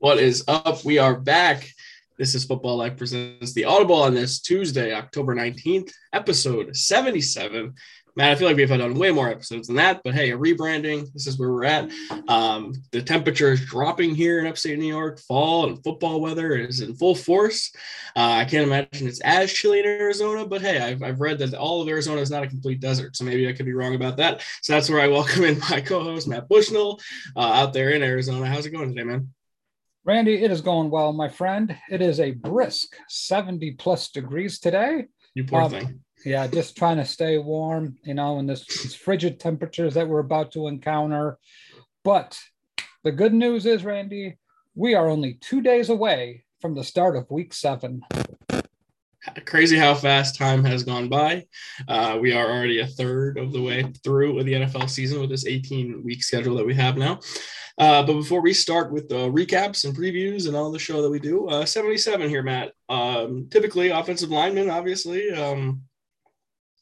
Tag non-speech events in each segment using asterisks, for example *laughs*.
What is up? We are back. This is Football Life presents the Audible on this Tuesday, October 19th, episode 77. Man, I feel like we've done way more episodes than that, but hey, a rebranding. This is where we're at. Um, the temperature is dropping here in upstate New York. Fall and football weather is in full force. Uh, I can't imagine it's as chilly in Arizona, but hey, I've, I've read that all of Arizona is not a complete desert, so maybe I could be wrong about that. So that's where I welcome in my co-host Matt Bushnell uh, out there in Arizona. How's it going today, man? Randy, it is going well, my friend. It is a brisk 70 plus degrees today. You poor um, thing. Yeah, just trying to stay warm, you know, in this, these frigid temperatures that we're about to encounter. But the good news is, Randy, we are only two days away from the start of week seven. Crazy how fast time has gone by. Uh, we are already a third of the way through with the NFL season with this 18 week schedule that we have now. Uh, but before we start with the recaps and previews and all the show that we do, uh, 77 here, Matt. Um, typically, offensive lineman, obviously. Um,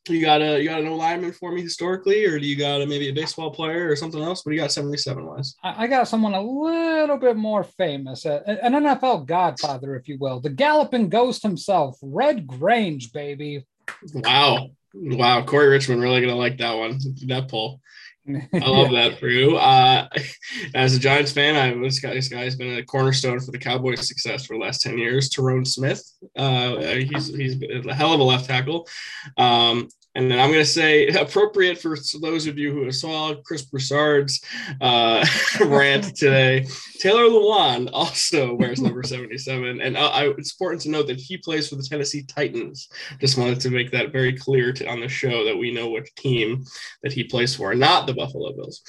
you got a you got an no lineman for me historically, or do you got a, maybe a baseball player or something else? What do you got 77 wise? I got someone a little bit more famous, uh, an NFL godfather, if you will, the galloping ghost himself, Red Grange, baby. Wow. Wow, Corey Richmond really gonna like that one. That pull. I love that for you. Uh, *laughs* as a Giants fan, I this guy, this guy's been a cornerstone for the Cowboys' success for the last ten years. Tyron Smith, uh, he's he's a hell of a left tackle. Um, and then I'm going to say *laughs* appropriate for those of you who saw Chris Broussard's uh, *laughs* rant *laughs* today. Taylor Lewan also wears number 77. And I, I, it's important to note that he plays for the Tennessee Titans. Just wanted to make that very clear to, on the show that we know which team that he plays for, not the Buffalo Bills.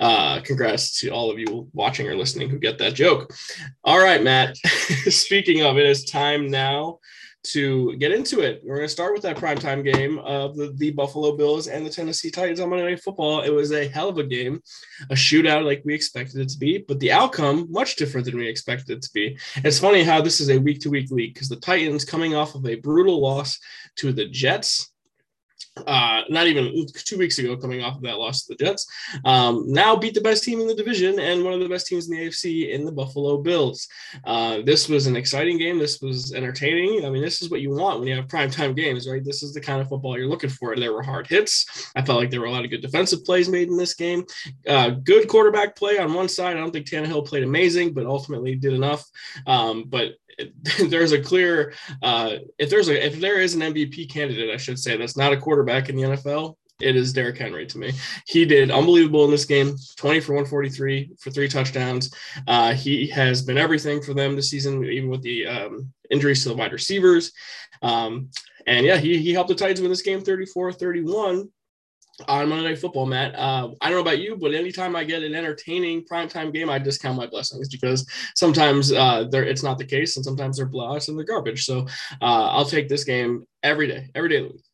Uh, congrats to all of you watching or listening who get that joke. All right, Matt. Speaking of, it is time now to get into it. We're going to start with that primetime game of the, the Buffalo Bills and the Tennessee Titans on Monday Night Football. It was a hell of a game, a shootout like we expected it to be, but the outcome much different than we expected it to be. It's funny how this is a week to week league because the Titans coming off of a brutal loss to the Jets uh, not even two weeks ago, coming off of that loss to the Jets. Um, now beat the best team in the division and one of the best teams in the AFC in the Buffalo Bills. Uh, this was an exciting game. This was entertaining. I mean, this is what you want when you have primetime games, right? This is the kind of football you're looking for. There were hard hits. I felt like there were a lot of good defensive plays made in this game. Uh, good quarterback play on one side. I don't think Tannehill played amazing, but ultimately did enough. Um, but *laughs* there's a clear uh, if there's a if there is an MVP candidate, I should say that's not a quarterback in the NFL. It is Derrick Henry to me. He did unbelievable in this game 20 for 143 for three touchdowns. Uh, he has been everything for them this season, even with the um, injuries to the wide receivers. Um, and yeah, he, he helped the Titans win this game 34 31 on Monday Night Football, Matt. Uh, I don't know about you, but anytime I get an entertaining primetime game, I discount my blessings because sometimes uh, it's not the case, and sometimes they're blowouts and they're garbage. So uh, I'll take this game every day, every day of the week.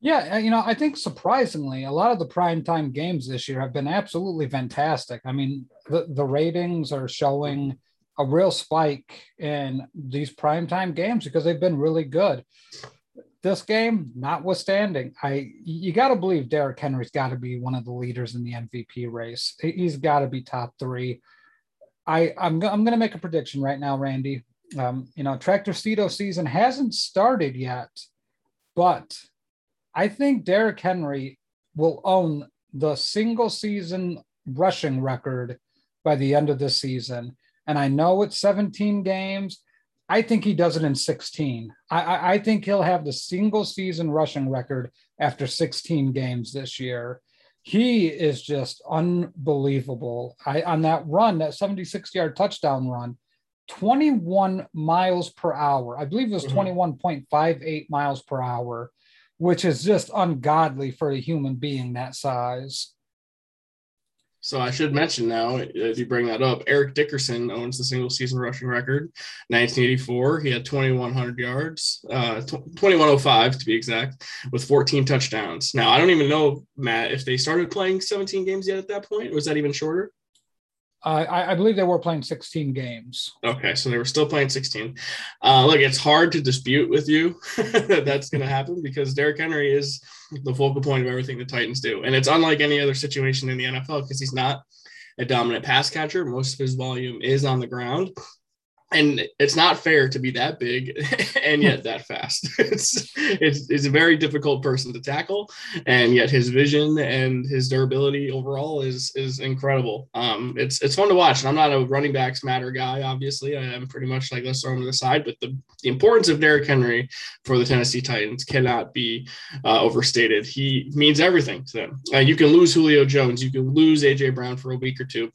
Yeah, you know, I think surprisingly, a lot of the primetime games this year have been absolutely fantastic. I mean, the, the ratings are showing a real spike in these primetime games because they've been really good this game, notwithstanding, I you got to believe Derrick Henry's got to be one of the leaders in the MVP race. He's got to be top three. I I'm I'm going to make a prediction right now, Randy. Um, you know, Tractor Cito season hasn't started yet, but I think Derrick Henry will own the single season rushing record by the end of the season. And I know it's 17 games, I think he does it in 16. I, I, think he'll have the single season rushing record after 16 games this year. He is just unbelievable. I, on that run, that 76 yard touchdown run, 21 miles per hour. I believe it was mm-hmm. 21.58 miles per hour, which is just ungodly for a human being that size. So I should mention now, if you bring that up, Eric Dickerson owns the single season rushing record, 1984. He had 2,100 yards, uh, 2,105 to be exact, with 14 touchdowns. Now I don't even know, Matt, if they started playing 17 games yet at that point. Was that even shorter? Uh, I, I, believe they were playing 16 games. Okay, so they were still playing 16. Uh, look, it's hard to dispute with you *laughs* that that's going to happen because Derrick Henry is the focal point of everything the Titans do, and it's unlike any other situation in the NFL because he's not a dominant pass catcher. Most of his volume is on the ground and it's not fair to be that big *laughs* and yet that fast. *laughs* It's, it's, it's a very difficult person to tackle, and yet his vision and his durability overall is is incredible. Um, it's it's fun to watch. And I'm not a running backs matter guy, obviously. I am pretty much like let's throw him to the side, but the, the importance of Derrick Henry for the Tennessee Titans cannot be uh, overstated. He means everything to them. Uh, you can lose Julio Jones, you can lose AJ Brown for a week or two,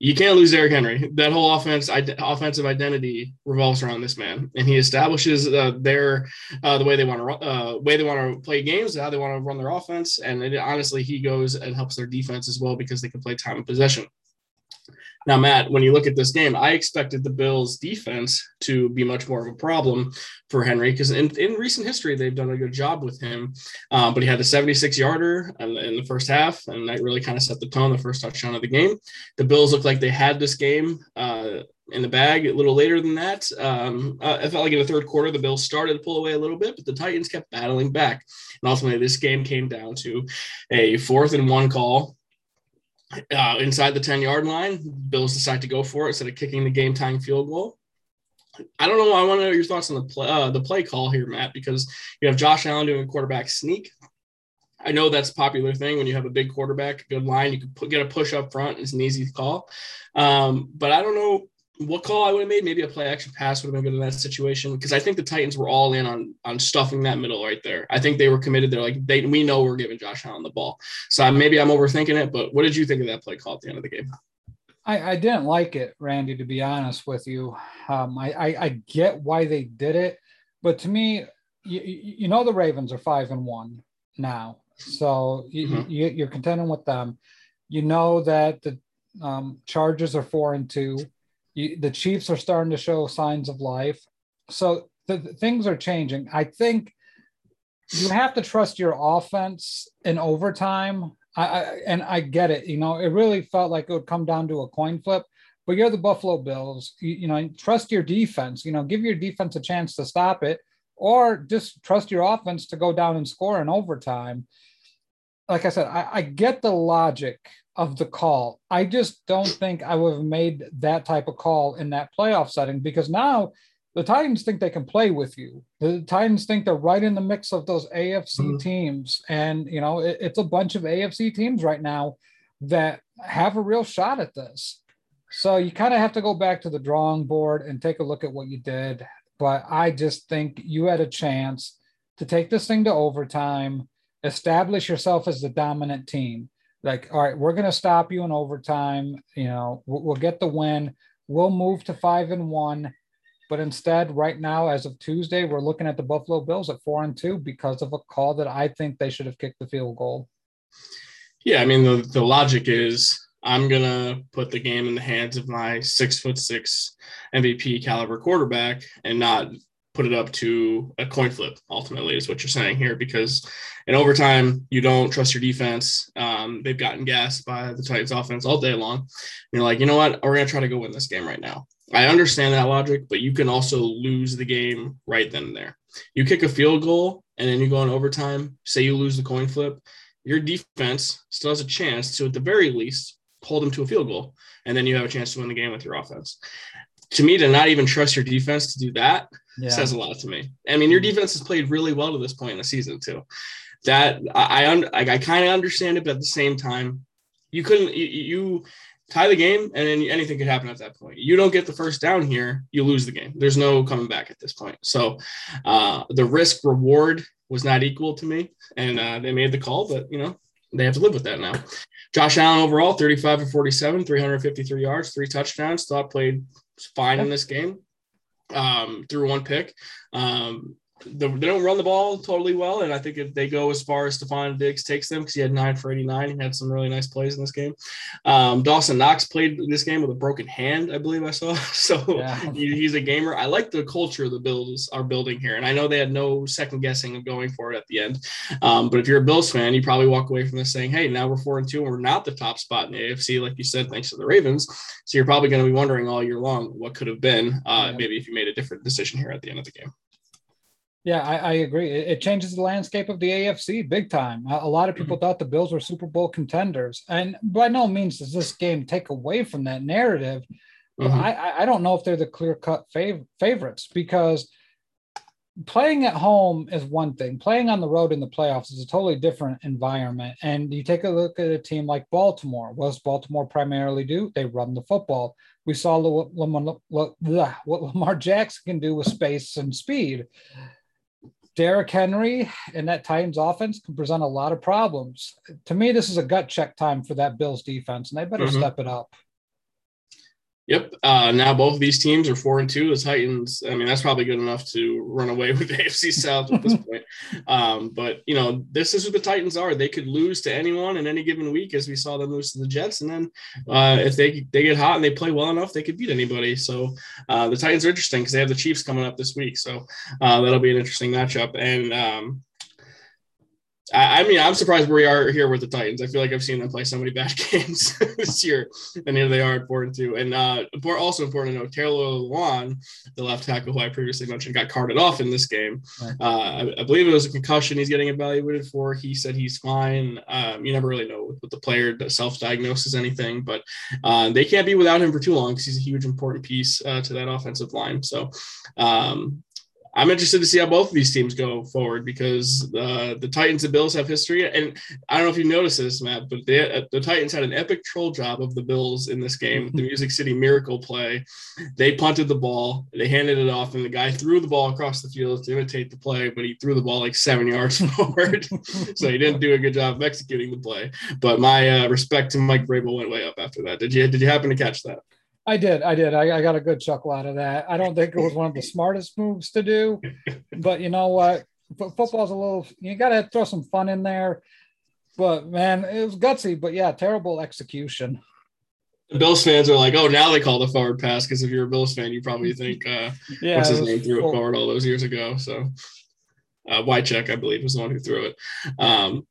you can't lose Derrick Henry. That whole offense, offensive identity revolves around this man, and he establishes uh, their uh, the way they want to uh, way they want to play games, how they want to run their offense, and it, honestly, he goes and helps their defense as well because they can play time and possession. Now, Matt, when you look at this game, I expected the Bills' defense to be much more of a problem for Henry because in, in recent history, they've done a good job with him. Um, but he had the 76 yarder in, in the first half, and that really kind of set the tone, the first touchdown of the game. The Bills looked like they had this game. Uh, in the bag a little later than that. Um, uh, I felt like in the third quarter, the Bills started to pull away a little bit, but the Titans kept battling back. And ultimately, this game came down to a fourth and one call uh, inside the 10 yard line. Bills decide to go for it instead of kicking the game time field goal. I don't know. I want to know your thoughts on the play, uh, the play call here, Matt, because you have Josh Allen doing a quarterback sneak. I know that's a popular thing when you have a big quarterback, good line, you can put, get a push up front. It's an easy call. Um, but I don't know what call I would have made. Maybe a play action pass would have been good in that situation because I think the Titans were all in on on stuffing that middle right there. I think they were committed. They're like they we know we're giving Josh Allen the ball. So maybe I'm overthinking it. But what did you think of that play call at the end of the game? I, I didn't like it, Randy. To be honest with you, um, I, I, I get why they did it, but to me, you, you know the Ravens are five and one now, so you, mm-hmm. you, you're contending with them. You know that the um, Chargers are four and two you, the Chiefs are starting to show signs of life. So the, the things are changing. I think you have to trust your offense in overtime. I, I, and I get it. You know, it really felt like it would come down to a coin flip. But you're the Buffalo Bills. You, you know, trust your defense. You know, give your defense a chance to stop it, or just trust your offense to go down and score in overtime. Like I said, I, I get the logic of the call. I just don't think I would have made that type of call in that playoff setting because now the Titans think they can play with you. The Titans think they're right in the mix of those AFC mm-hmm. teams. And, you know, it, it's a bunch of AFC teams right now that have a real shot at this. So you kind of have to go back to the drawing board and take a look at what you did. But I just think you had a chance to take this thing to overtime, establish yourself as the dominant team like, all right, we're going to stop you in overtime. You know, we'll, we'll get the win. We'll move to five and one. But instead, right now, as of Tuesday, we're looking at the Buffalo Bills at four and two because of a call that I think they should have kicked the field goal. Yeah, I mean the, the logic is I'm gonna put the game in the hands of my six foot six MVP caliber quarterback and not put it up to a coin flip ultimately is what you're saying here because in overtime you don't trust your defense. Um, they've gotten gassed by the titans offense all day long. And you're like you know what? We're going to try to go win this game right now. I understand that logic but you can also lose the game right then and there. You kick a field goal and then you go in overtime say you lose the coin flip your defense still has a chance to at the very least hold them to a field goal and then you have a chance to win the game with your offense. To me to not even trust your defense to do that yeah. says a lot to me. I mean, your defense has played really well to this point in the season too. That I I, I kind of understand it, but at the same time, you couldn't you, you tie the game and then anything could happen at that point. You don't get the first down here, you lose the game. There's no coming back at this point. So uh, the risk reward was not equal to me, and uh, they made the call, but you know they have to live with that now. Josh Allen overall, 35 of 47, 353 yards, three touchdowns. Thought played fine in this game um, through one pick. Um, the, they don't run the ball totally well, and I think if they go as far as Stefon Diggs takes them, because he had nine for 89, he had some really nice plays in this game. Um, Dawson Knox played this game with a broken hand, I believe I saw. *laughs* So yeah. he, he's a gamer. I like the culture the Bills are building here, and I know they had no second guessing of going for it at the end. Um, but if you're a Bills fan, you probably walk away from this saying, "Hey, now we're four and two, and we're not the top spot in the AFC, like you said, thanks to the Ravens." So you're probably going to be wondering all year long what could have been, uh, yeah. maybe if you made a different decision here at the end of the game. Yeah, I, I agree. It, it, changes the landscape of the AFC big time. A, a lot of people mm-hmm. thought the Bills were Super Bowl contenders, and by no means does this game take away from that narrative. Mm-hmm. I, I don't know if they're the clear cut fav- favorites because playing at home is one thing. Playing on the road in the playoffs is a totally different environment. And you take a look at a team like Baltimore. What does Baltimore primarily do? They run the football. We saw what Lamar *laughs* Jackson can do with space and speed. Derrick Henry and that Titans offense can present a lot of problems. To me, this is a gut check time for that Bills defense, and they better mm-hmm. step it up. Yep. Uh, now both of these teams are four and two. The Titans. I mean, that's probably good enough to run away *laughs* with the AFC South at this *laughs* point. Um, but you know, this is who the Titans are. They could lose to anyone in any given week, as we saw them lose to the Jets. And then uh, if they they get hot and they play well enough, they could beat anybody. So uh, the Titans are interesting because they have the Chiefs coming up this week. So uh, that'll be an interesting matchup. And um, I, I mean, I'm surprised we are here with the Titans. I feel like I've seen them play so many bad *laughs* games this year, and here they are at four and uh, also important to note, Taylor Lewan, the left tackle who I previously mentioned, got carted off in this game. Right. Uh, I, I, believe it was a concussion he's getting evaluated for. He said he's fine. Um, you never really know with the player self-diagnoses anything, but uh, they can't be without him for too long because he's a huge important piece uh, to that offensive line. So um, I'm interested to see how both of these teams go forward because uh, the Titans and Bills have history. And I don't know if you noticed this, Matt, but they, uh, the Titans had an epic troll job of the Bills in this game, the *laughs* Music City Miracle play. They punted the ball, they handed it off, and the guy threw the ball across the field to imitate the play, but he threw the ball like seven yards *laughs* forward. so he didn't do a good job of executing the play. But my uh, respect to Mike Vrabel went way up after that. Did you did you happen to catch that? I did. I did. I, I, got a good chuckle out of that. I don't think it was one of the *laughs* smartest moves to do, but you know what? Football's a little, you got to throw some fun in there. But man, it was gutsy, but yeah, terrible execution. The Bills fans are like, oh, now they call the forward pass because if you're a Bills fan, you probably think, uh, *laughs* yeah, what's his name threw it forward all those years ago. So, uh, Wycheck, I believe, was the one who threw it. Um,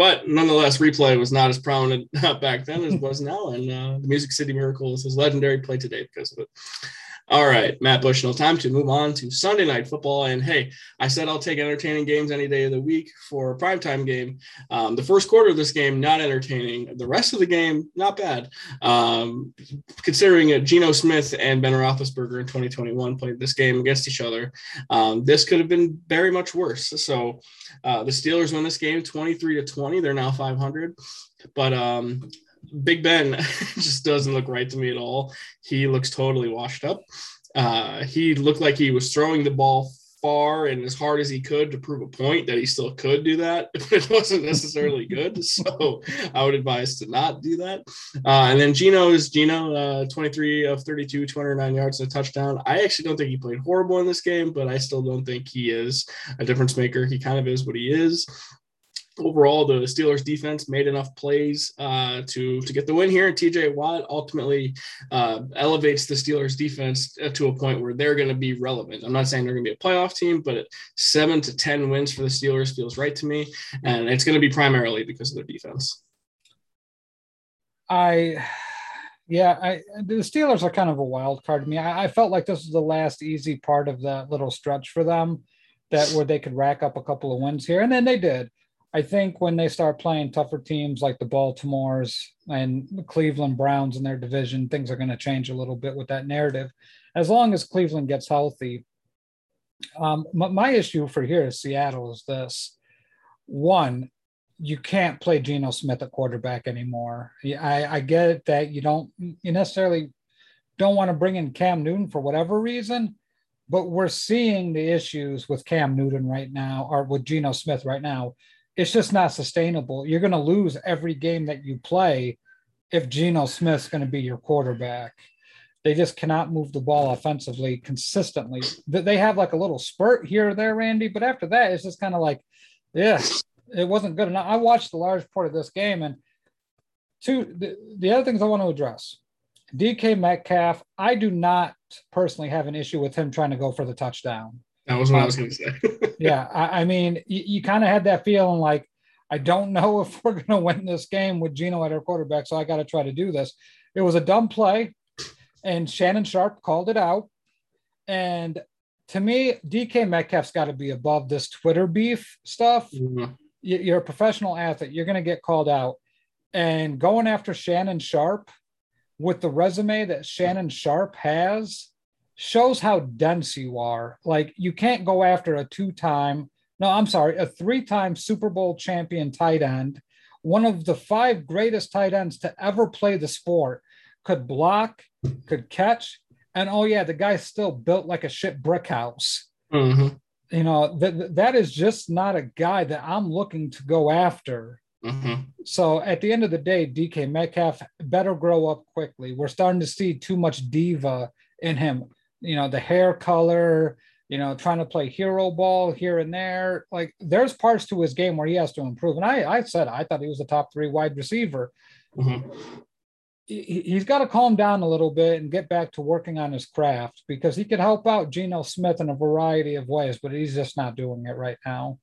but nonetheless, replay was not as prominent *laughs* back then as it was now, and uh, the Music City Miracle is his legendary play today because of it. All right, Matt Bushnell, time to move on to Sunday night football. And hey, I said I'll take entertaining games any day of the week for a primetime game. Um, the first quarter of this game, not entertaining. The rest of the game, not bad. Um, considering it, Geno Smith and Ben Roethlisberger in 2021 played this game against each other, um, this could have been very much worse. So uh, the Steelers win this game 23 to 20. They're now 500. But um, Big Ben *laughs* just doesn't look right to me at all. He looks totally washed up. Uh, he looked like he was throwing the ball far and as hard as he could to prove a point that he still could do that, *laughs* but it wasn't necessarily good. *laughs* So I would advise to not do that. Uh, and then Geno is Geno, uh, 23 of 32, 209 yards and a touchdown. I actually don't think he played horrible in this game, but I still don't think he is a difference maker. He kind of is what he is overall, the Steelers defense made enough plays uh, to to get the win here. And TJ Watt ultimately uh, elevates the Steelers defense uh, to a point where they're going to be relevant. I'm not saying they're going to be a playoff team, but seven to ten wins for the Steelers feels right to me, and it's going to be primarily because of their defense. I. Yeah, I, the Steelers are kind of a wild card to me. I, I felt like this was the last easy part of that little stretch for them, that where they could rack up a couple of wins here, and then they did. I think when they start playing tougher teams like the Baltimores and the Cleveland Browns in their division, things are going to change a little bit with that narrative. As long as Cleveland gets healthy. Um, my, my issue for here is Seattle is this one, you can't play Geno Smith at quarterback anymore. I, I get it that you don't you necessarily don't want to bring in Cam Newton for whatever reason, but we're seeing the issues with Cam Newton right now, or with Geno Smith right now, it's just not sustainable. You're going to lose every game that you play if Geno Smith's going to be your quarterback. They just cannot move the ball offensively consistently. They have like a little spurt here or there, Randy, but after that, it's just kind of like, yeah, it wasn't good enough. I watched the large part of this game, and two, the, the other things I want to address DK Metcalf, I do not personally have an issue with him trying to go for the touchdown. That was what um, I was going to say. *laughs* yeah, I, I, mean, you, you kind of had that feeling like, I don't *laughs* know if we're going to win this game with Geno at our quarterback, so I got to try to do this. It was a dumb play, and Shannon Sharpe called it out. And to me, DK Metcalf's got to be above this Twitter beef stuff. Mm-hmm. You're a professional athlete. You're going to get called out. And going after Shannon Sharpe with the resume that Shannon Sharpe has shows how dense you are. Like you can't go after a two time, no, I'm sorry, a three time Super Bowl champion tight end, one of the five greatest tight ends to ever play the sport, could block, could catch. And oh, yeah, the guy's still built like a shit brick house. Mm-hmm. You know, that that is just not a guy that I'm looking to go after. Mm-hmm. So at the end of the day, DK Metcalf better grow up quickly. We're starting to see too much diva in him. You know, the hair color, you know, trying to play hero ball here and there. Like there's parts to his game where he has to improve. And I, I said I thought he was a top three wide receiver. Mm-hmm he's got to calm down a little bit and get back to working on his craft because he could help out Geno Smith in a variety of ways, but he's just not doing it right now.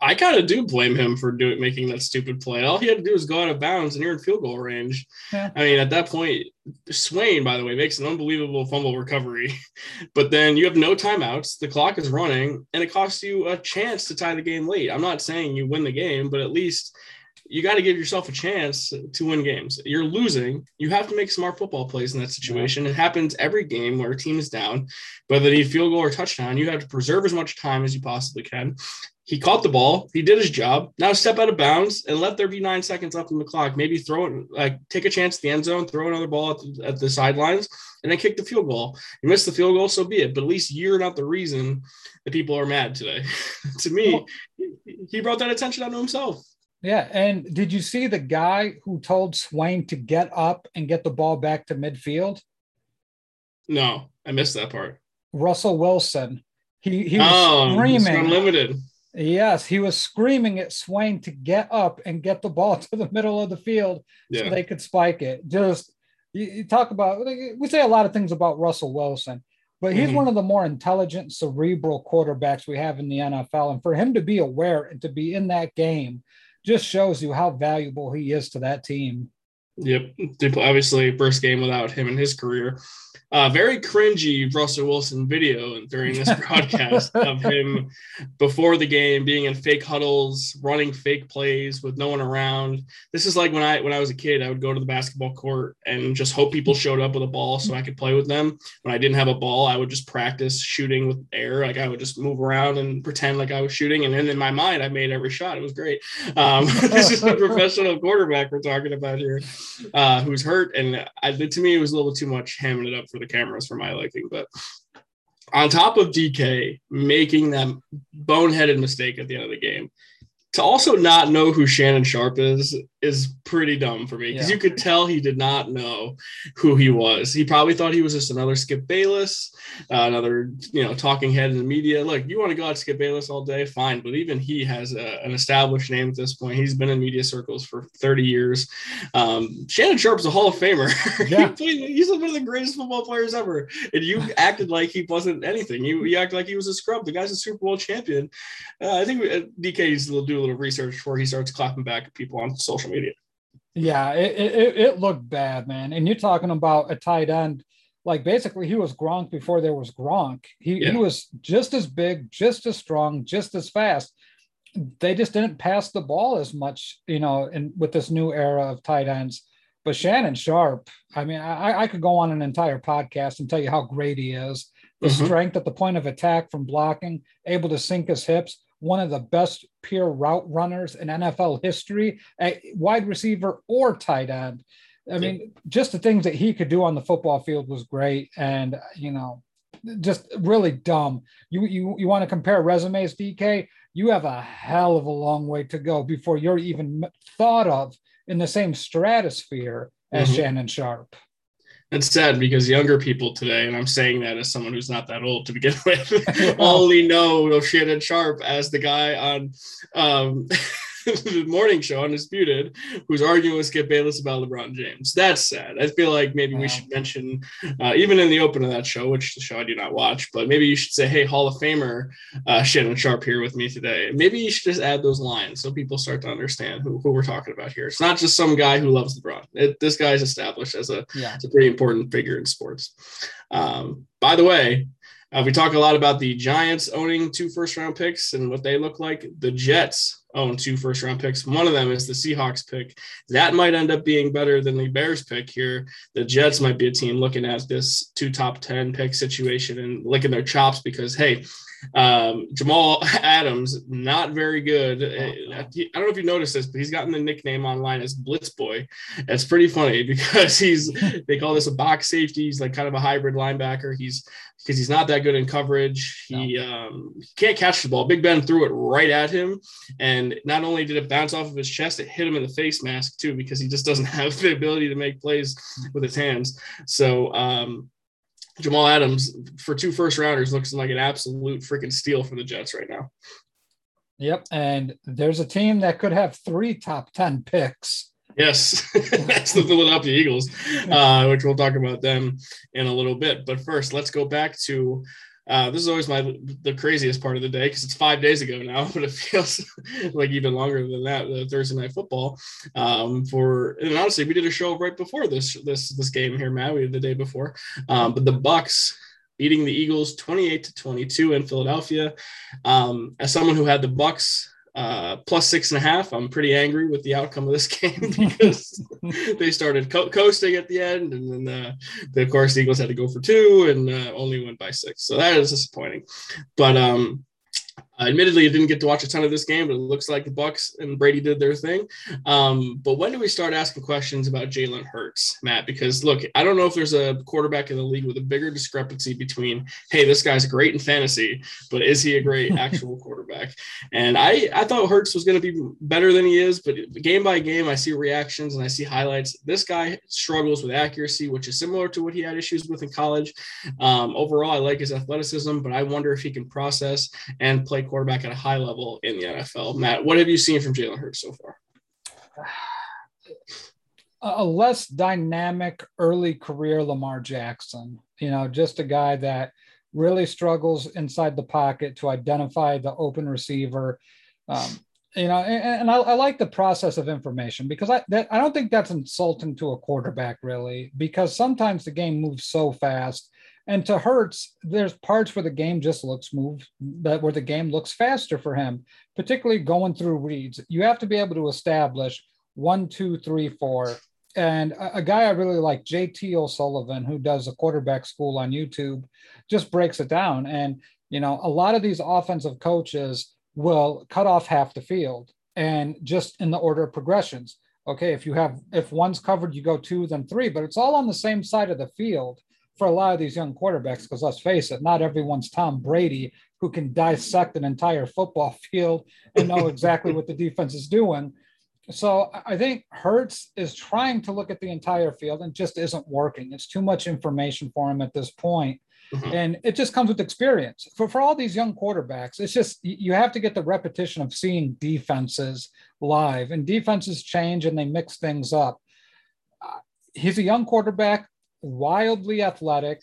I kind of do blame him for doing making that stupid play. All he had to do was go out of bounds and you're in field goal range. Yeah. I mean, at that point, Swain, by the way, makes an unbelievable fumble recovery, *laughs* but then you have no timeouts. The clock is running, and it costs you a chance to tie the game late. I'm not saying you win the game, but at least you got to give yourself a chance to win games. You're losing. You have to make smart football plays in that situation. It happens every game where a team is down, whether they need field goal or touchdown. You have to preserve as much time as you possibly can. He caught the ball. He did his job. Now step out of bounds and let there be nine seconds left in the clock. Maybe throw it, like take a chance at the end zone, throw another ball at the, at the sidelines, and then kick the field goal. You missed the field goal, so be it. But at least you're not the reason that people are mad today. *laughs* to me, he brought that attention onto himself. Yeah. And did you see the guy who told Swain to get up and get the ball back to midfield? No, I missed that part. Russell Wilson. He, he was oh, screaming. Unlimited. Yes, he was screaming at Swain to get up and get the ball *laughs* to the middle of the field yeah. so they could spike it. Just you, you, talk about we say a lot of things about Russell Wilson, but he's mm-hmm. one of the more intelligent, cerebral quarterbacks we have in the NFL. And for him to be aware and to be in that game just shows you how valuable he is to that team. Yep. Obviously, first game without him in his career uh, very cringy Russell Wilson video during this *laughs* broadcast of him before the game being in fake huddles, running fake plays with no one around. This is like when I when I was a kid, I would go to the basketball court and just hope people showed up with a ball so I could play with them. When I didn't have a ball, I would just practice shooting with air. Like I would just move around and pretend like I was shooting, and then in my mind, I made every shot. It was great. Um, *laughs* this is a professional quarterback we're talking about here, uh, who's hurt, and I, to me, it was a little too much hamming it up for the cameras for my liking. But on top of DK making that boneheaded mistake at the end of the game, to also not know who Shannon Sharpe is is pretty dumb for me because yeah. you could tell he did not know who he was. He probably thought he was just another Skip Bayless, uh, another you know talking head in the media. Look, you want to go out Skip Bayless all day, fine, but even he has a, an established name at this point. He's been in media circles for 30 years. Um, Shannon Sharpe's a Hall of Famer. *laughs* Yeah. he played, he's one of the greatest football players ever, and you *laughs* acted like he wasn't anything. You, you acted like he was a scrub. The guy's a Super Bowl champion. Uh, I think uh, DK needs to do a little research before he starts clapping back at people on social media. Yeah, it, it, it looked bad, man. And you're talking about a tight end. Like basically, he was Gronk before there was Gronk. He, yeah. he was just as big, just as strong, just as fast. They just didn't pass the ball as much, you know, and with this new era of tight ends. But Shannon Sharpe, I mean, I, I could go on an entire podcast and tell you how great he is. The mm-hmm. strength at the point of attack from blocking, able to sink his hips one of the best pure route runners in NFL history, a wide receiver or tight end. I mean, just the things that he could do on the football field was great, and you know, just really dumb. You you you want to compare resumes, DK? You have a hell of a long way to go before you're even thought of in the same stratosphere as mm-hmm. Shannon Sharpe it's sad because younger people today, and I'm saying that as someone who's not that old to begin *laughs* with, *laughs* only know Shannon Sharpe as the guy on um, *laughs* *laughs* morning show Undisputed, who's arguing with Skip Bayless about LeBron James. That's sad. I feel like maybe we should mention, uh, even in the open of that show, which the show I do not watch, but maybe you should say, hey, Hall of Famer uh, Shannon Sharpe here with me today. Maybe you should just add those lines so people start to understand who, who we're talking about here. It's not just some guy who loves LeBron. It, this guy is established as a, yeah. as a pretty important figure in sports. Um, by the way, Uh, we talk a lot about the Giants owning two first round picks and what they look like. The Jets own two first round picks. One of them is the Seahawks pick. That might end up being better than the Bears pick here. The Jets might be a team looking at this two top 10 pick situation and licking their chops because, hey, um, Jamal *laughs* Adams, not very good. Oh, I don't know if you noticed this, but he's gotten the nickname online as Blitz Boy. It's pretty funny *laughs* because he's they call this a box safety. He's like kind of a hybrid linebacker. He's because he's not that good in coverage. He no. um, can't catch the ball. Big Ben threw it right at him, and not only did it bounce off of his chest, it hit him in the face mask too because he just doesn't *laughs* have the ability to make plays with his hands. So um, Jamal Adams for two first rounders looks like an absolute freaking steal for the Jets right now. Yep, and there's a team that could have three top ten picks Yes, *laughs* that's the Philadelphia Eagles, uh, which we'll talk about them in a little bit. But first, let's go back to uh, this is always my the craziest part of the day because it's five days ago now, *laughs* but it feels like even longer than that. The Thursday night football. Um, for and honestly, we did a show right before this this this game here, Matt. We did the day before, um, but the Bucks beating the Eagles 28 to 22 in Philadelphia. Um, as someone who had the Bucks uh, plus six and a half. I'm pretty angry with the outcome of this *laughs* game because *laughs* they started co- coasting at the end, and then uh, the, of course the Eagles had to go for two and uh, only went by six. So that is disappointing. But um, uh, admittedly, I didn't get to watch a ton of this game, but it looks like the Bucks and Brady did their thing. Um, but when do we start asking questions about Jalen Hurts, Matt? Because look, I don't know if there's a quarterback in the league with a bigger discrepancy between, hey, this guy's great in fantasy, but is he a great *laughs* actual quarterback? And I, I thought Hurts was going to be better than he is, but game by game, I see reactions and I see highlights. This guy struggles with accuracy, which is similar to what he had issues with in college. Um, overall, I like his athleticism, but I wonder if he can process and play quarterback at a high level in the NFL. Matt, what have you seen from Jalen Hurts so far? A less dynamic early career Lamar Jackson, you know, just a guy that really struggles inside the pocket to identify the open receiver. Um, you know, and, and I, I, like the process of information because I that, I don't think that's insulting to a quarterback really because sometimes the game moves so fast and to Hurts, there's parts where the game just looks move that where the game looks faster for him, particularly going through reads. You have to be able to establish one, two, three, four. And a, a guy I really like, JT O'Sullivan, who does a quarterback school on YouTube, just breaks it down. And you know, a lot of these offensive coaches will cut off half the field and just in the order of progressions. Okay, if you have if one's covered, you go two, then three, but it's all on the same side of the field for a lot of these young quarterbacks, because let's face it, not everyone's Tom Brady who can dissect an entire football *laughs* field and know exactly what the defense is doing. So I think Hurts is trying to look at the entire field and just isn't working. It's too much information for him at this point. Mm-hmm. And it just comes with experience. For, for all these young quarterbacks, it's just you have to get the repetition of seeing defenses live, and defenses change and they mix things up. Uh, he's a young quarterback wildly athletic.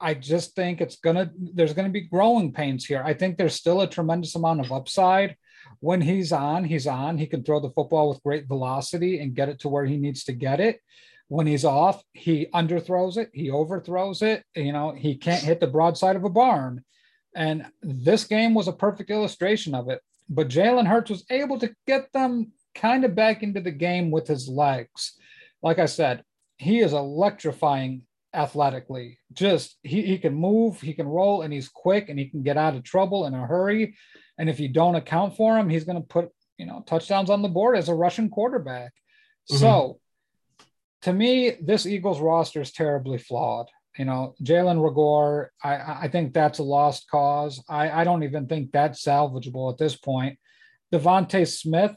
I just think it's gonna there's gonna be growing pains here. I think there's still a tremendous amount of upside. When he's on, he's on. He can throw the football with great velocity and get it to where he needs to get it. When he's off, he underthrows it, he overthrows it. You know, he can't hit the broadside of a barn. And this game was a perfect illustration of it. But Jalen Hurts was able to get them kind of back into the game with his legs. Like I said, he is electrifying athletically. Just he, he can move, he can roll, and he's quick and he can get out of trouble in a hurry. And if you don't account for him, he's going to put you know touchdowns on the board as a Russian quarterback. Mm-hmm. So to me, this Eagles roster is terribly flawed. You know, Jalen Reagor, I, I think that's a lost cause. I, I don't even think that's salvageable at this point. DeVonta Smith,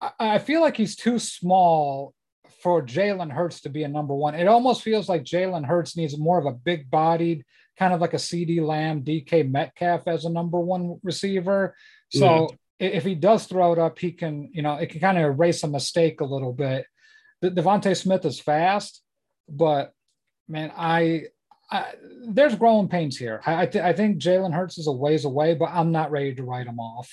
I, I feel like he's too small for Jalen Hurts to be a number one. It almost feels like Jalen Hurts needs more of a big bodied, kind of like a CeeDee Lamb, DK Metcalf as a number one receiver. So mm-hmm. yeah. if he does throw it up, he can, you know, it can kind of erase a mistake a little bit. The DeVonta Smith is fast, but man, I, I there's growing pains here. I, I, th- I think Jalen Hurts is a ways away, but I'm not ready to write him off.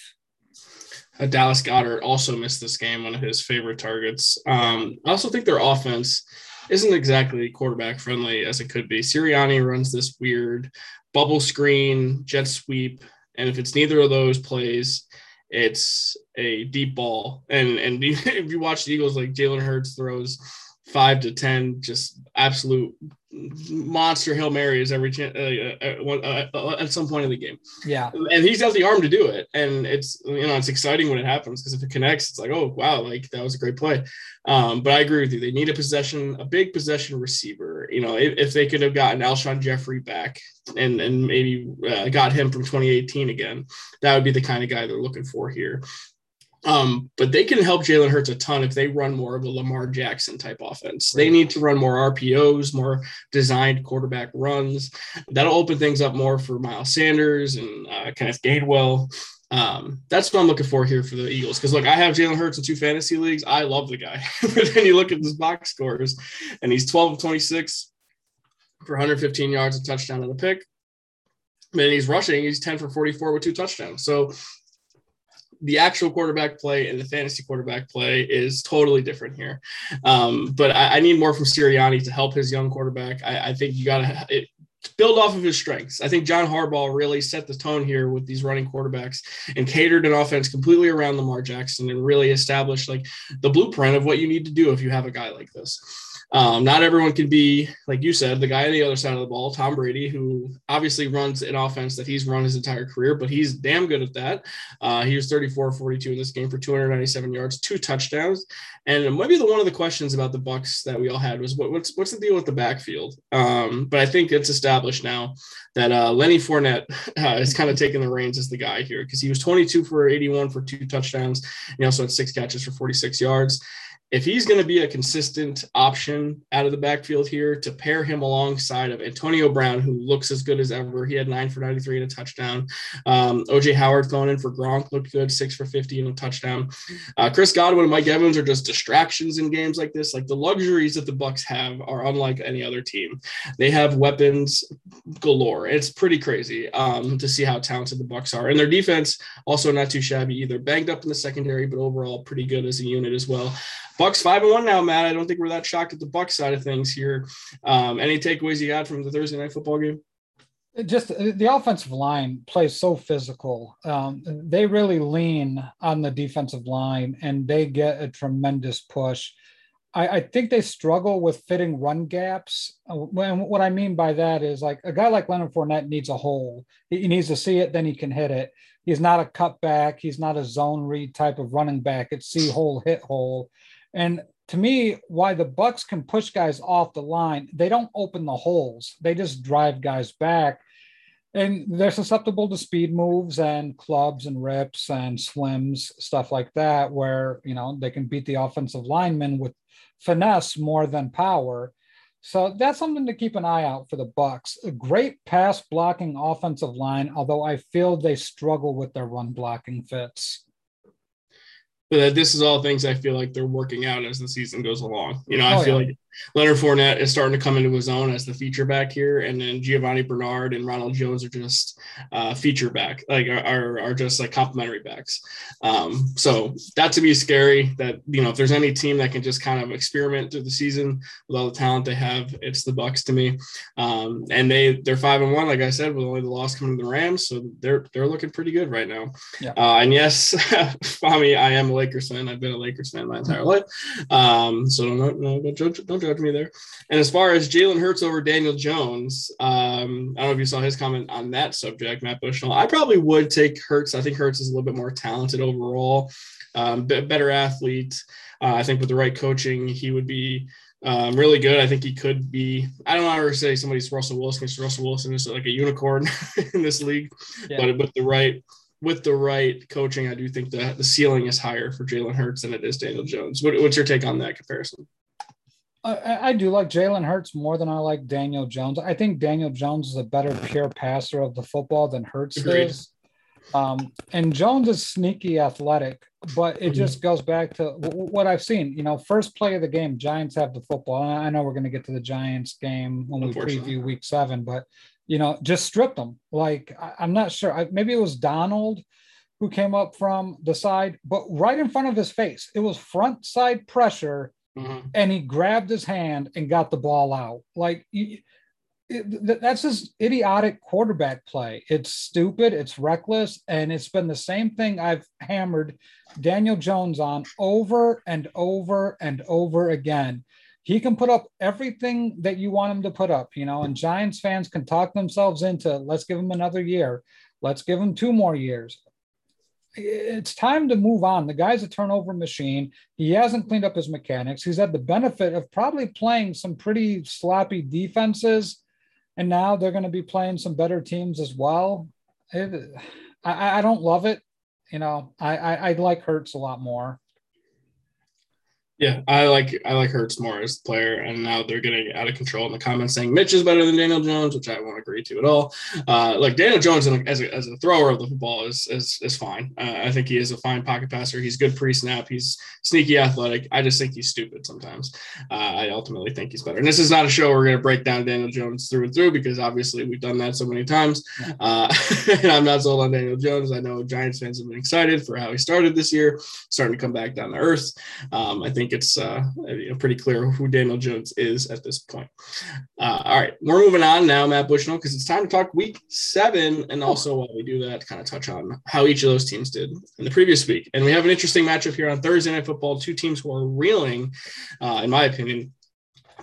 Dallas Goedert also missed this game, one of his favorite targets. Um, I also think their offense isn't exactly quarterback friendly as it could be. Sirianni runs this weird bubble screen, jet sweep, and if it's neither of those plays, it's a deep ball. And and *laughs* if you watch the Eagles, like Jalen Hurts throws five to ten, just absolute monster hail marys every chance uh, uh, uh, at some point in the game. Yeah, and he's got the arm to do it, and it's you know it's exciting when it happens because if it connects, it's like oh wow, like that was a great play. Um, but I agree with you; they need a possession, a big possession receiver. You know, if, if they could have gotten Alshon Jeffery back and and maybe uh, got him from 2018 again, that would be the kind of guy they're looking for here. Um, but they can help Jalen Hurts a ton if they run more of a Lamar Jackson type offense. They need to run more RPOs, more designed quarterback runs. That'll open things up more for Miles Sanders and uh, Kenneth Gainwell. Um, that's what I'm looking for here for the Eagles. Because look, I have Jalen Hurts in two fantasy leagues. I love the guy. *laughs* but then you look at his box scores, and he's 12 of 26 for 115 yards, a touchdown, and a pick. Then he's rushing. He's 10 for 44 with two touchdowns. So the actual quarterback play and the fantasy quarterback play is totally different here. Um, but I, I, need more from Sirianni to help his young quarterback. I, I think you got to build off of his strengths. I think John Harbaugh really set the tone here with these running quarterbacks and catered an offense completely around Lamar Jackson and really established like the blueprint of what you need to do if you have a guy like this. Um, not everyone can be, like you said, the guy on the other side of the ball, Tom Brady, who obviously runs an offense that he's run his entire career, but he's damn good at that. Uh, he was 34 42 in this game for 297 yards, two touchdowns. And maybe the one of the questions about the Bucks that we all had was what, what's what's the deal with the backfield? Um, but I think it's established now that uh, Lenny Fournette *laughs* uh, is kind of taking the reins as the guy here because he was 22 for 81 for two touchdowns. He also had six catches for 46 yards if he's going to be a consistent option out of the backfield here to pair him alongside of Antonio Brown, who looks as good as ever. He had nine for 93 and a touchdown. Um, OJ Howard going in for Gronk looked good, six for 50 and a touchdown. Uh, Chris Godwin and Mike Evans are just distractions in games like this. Like the luxuries that the Bucks have are unlike any other team. They have weapons galore. It's pretty crazy um, to see how talented the Bucks are. And their defense also not too shabby either. Banged up in the secondary, but overall pretty good as a unit as well. Bucks five and one now, Matt. I don't think we're that shocked at the Bucks side of things here. Um, any takeaways you got from the Thursday night football game? Just uh, the offensive line plays so physical. Um, they really lean on the defensive line, and they get a tremendous push. I, I, think they struggle with fitting run gaps. Uh, and what I mean by that is like a guy like Leonard Fournette needs a hole. He needs to see it, then he can hit it. He's not a cutback. He's not a zone read type of running back. It's see hole, hit hole. And to me, why the Bucks can push guys off the line, they don't open the holes. They just drive guys back. And they're susceptible to speed moves and clubs and rips and swims, stuff like that, where you know they can beat the offensive linemen with finesse more than power. So that's something to keep an eye out for the Bucks. A great pass blocking offensive line, although I feel they struggle with their run blocking fits but uh, this is all things I feel like they're working out as the season goes along. You know, I oh, feel yeah. like Leonard Fournette is starting to come into his own as the feature back here, and then Giovani Bernard and Ronald Jones are just uh, feature back, like are, are just like complimentary backs. Um, so that to is scary. That you know, if there's any team that can just kind of experiment through the season with all the talent they have, it's the Bucks to me. Um, and they they're five and one, like I said, with only the loss coming to the Rams, so they're they're looking pretty good right now. Yeah. Uh, and yes, *laughs* Fami, I am a Lakers fan. I've been a Lakers fan my entire life. Um, so don't, don't, don't, don't judge me there. And as far as Jalen Hurts over Daniel Jones, um, I don't know if you saw his comment on that subject, Matt Bushnell. I probably would take Hurts. I think Hurts is a little bit more talented overall, um, better athlete. Uh, I think with the right coaching, he would be um, really good. I think he could be. I don't want to say somebody's Russell Wilson because Russell Wilson is like a unicorn *laughs* in this league, yeah. but with the right with the right coaching, I do think that the ceiling is higher for Jalen Hurts than it is Daniel Jones. What, what's your take on that comparison? I, I do like Jalen Hurts more than I like Daniel Jones. I think Daniel Jones is a better pure passer of the football than Hurts Agreed. is. Um, and Jones is sneaky athletic, but it mm-hmm. just goes back to w- what I've seen. You know, first play of the game, Giants have the football. And I know we're going to get to the Giants game when we preview week seven, but, you know, just stripped them. Like, I, am not sure. I, maybe it was Donald who came up from the side, but right in front of his face, it was front side pressure mm-hmm. and he grabbed his hand and got the ball out. Like it, that's just idiotic quarterback play. It's stupid, it's reckless, and it's been the same thing I've hammered Daniel Jones on over and over and over again. He can put up everything that you want him to put up, you know, and Giants fans can talk themselves into let's give him another year. Let's give him two more years it's time to move on. The guy's a turnover machine. He hasn't cleaned up his mechanics. He's had the benefit of probably playing some pretty sloppy defenses, and now they're going to be playing some better teams as well. It, I, I don't love it. You know, I, I I like Hurts a lot more. Yeah, I like I like Hurts more as a player, and now they're getting out of control in the comments saying Mitch is better than Daniel Jones, which I won't agree to at all. Uh, like Daniel Jones as a, as a thrower of the football is is, is fine. Uh, I think he is a fine pocket passer. He's good pre snap. He's sneaky athletic. I just think he's stupid sometimes. Uh, I ultimately think he's better. And this is not a show we're going to break down Daniel Jones through and through because obviously we've done that so many times. Uh, *laughs* and I'm not sold on Daniel Jones. I know Giants fans have been excited for how he started this year, starting to come back down to earth. Um, I think think it's uh, you know, pretty clear who Daniel Jones is at this point. Uh, all right, we're moving on now, Matt Bushnell, because it's time to talk week seven. And also, while we do that, kind of touch on how each of those teams did in the previous week. And we have an interesting matchup here on Thursday Night Football. Two teams who are reeling, uh, in my opinion.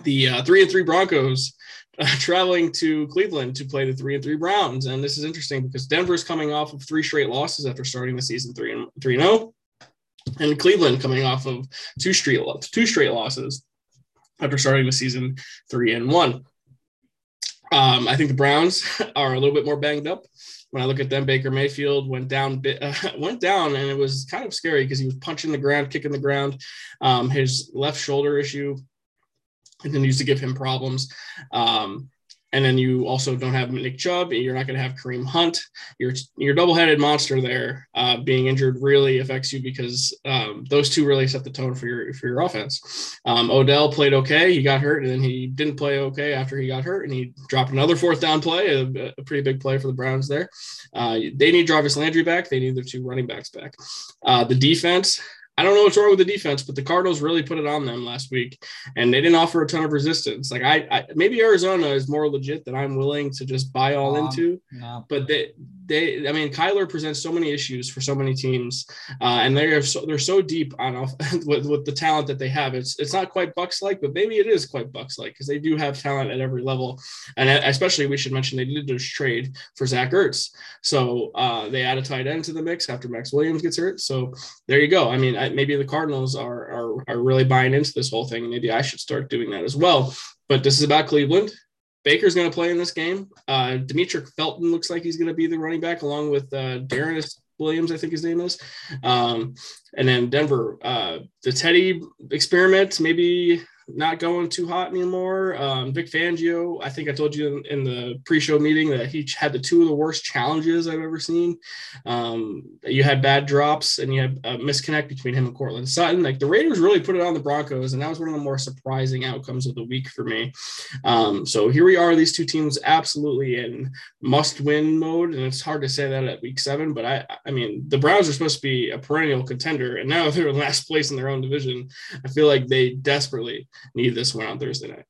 The uh, three and three Broncos uh, *laughs* traveling to Cleveland to play the three and three Browns. And this is interesting because Denver is coming off of three straight losses after starting the season three and three and zero. And Cleveland coming off of two straight two straight losses after starting the season three and one. Um, I think the Browns *laughs* are a little bit more banged up. When I look at them, Baker Mayfield went down, uh, *laughs* went down, and it was kind of scary because he was punching the ground, kicking the ground. Um, his left shoulder issue continues to give him problems. Um, and then you also don't have Nick Chubb. You're not going to have Kareem Hunt. Your your double-headed monster there uh, being injured really affects you because um, those two really set the tone for your for your offense. Um, Odell played okay. He got hurt, and then he didn't play okay after he got hurt, and he dropped another fourth down play, a, a pretty big play for the Browns there. Uh, they need Jarvis Landry back. They need their two running backs back. Uh, the defense I don't know what's wrong with the defense, but the Cardinals really put it on them last week, and they didn't offer a ton of resistance. Like I, I maybe Arizona is more legit than I'm willing to just buy all um, into, no. but they they, I mean, Kyler presents so many issues for so many teams, uh, and they're so they're so deep on off *laughs* with, with the talent that they have. It's it's not quite Bucs like, but maybe it is quite Bucs like because they do have talent at every level, and especially we should mention they did this trade for Zach Ertz, so uh, they add a tight end to the mix after Maxx Williams gets hurt. So there you go. I mean, I, maybe the Cardinals are, are are really buying into this whole thing. Maybe I should start doing that as well. But this is about Cleveland. Baker's going to play in this game. Uh, Demetric Felton looks like he's going to be the running back along with uh, Darren Williams, I think his name is. Um, and then Denver, uh, the Teddy experiment, maybe not going too hot anymore. Um, Vic Fangio, I think I told you in, in, the pre-show meeting that he had the two of the worst challenges I've ever seen. Um, you had bad drops and you had a misconnect between him and Courtland Sutton. Like the Raiders really put it on the Broncos, and that was one of the more surprising outcomes of the week for me. Um, so here we are, these two teams absolutely in must-win mode, and it's hard to say that at week seven. But I, I mean, the Browns are supposed to be a perennial contender, and now *laughs* they're in last place in their own division. I feel like they desperately need this one on Thursday night.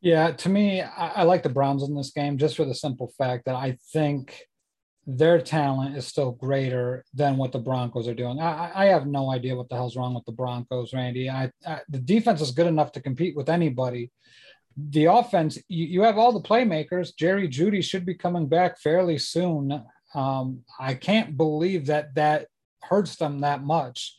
Yeah, to me, I, I, like the Browns in this game just for the simple fact that I think their talent is still greater than what the Broncos are doing. I, I have no idea what the hell's wrong with the Broncos, Randy. I, I the defense is good enough to compete with anybody. The offense, you, you have all the playmakers. Jerry Jeudy should be coming back fairly soon. Um, I can't believe that that hurts them that much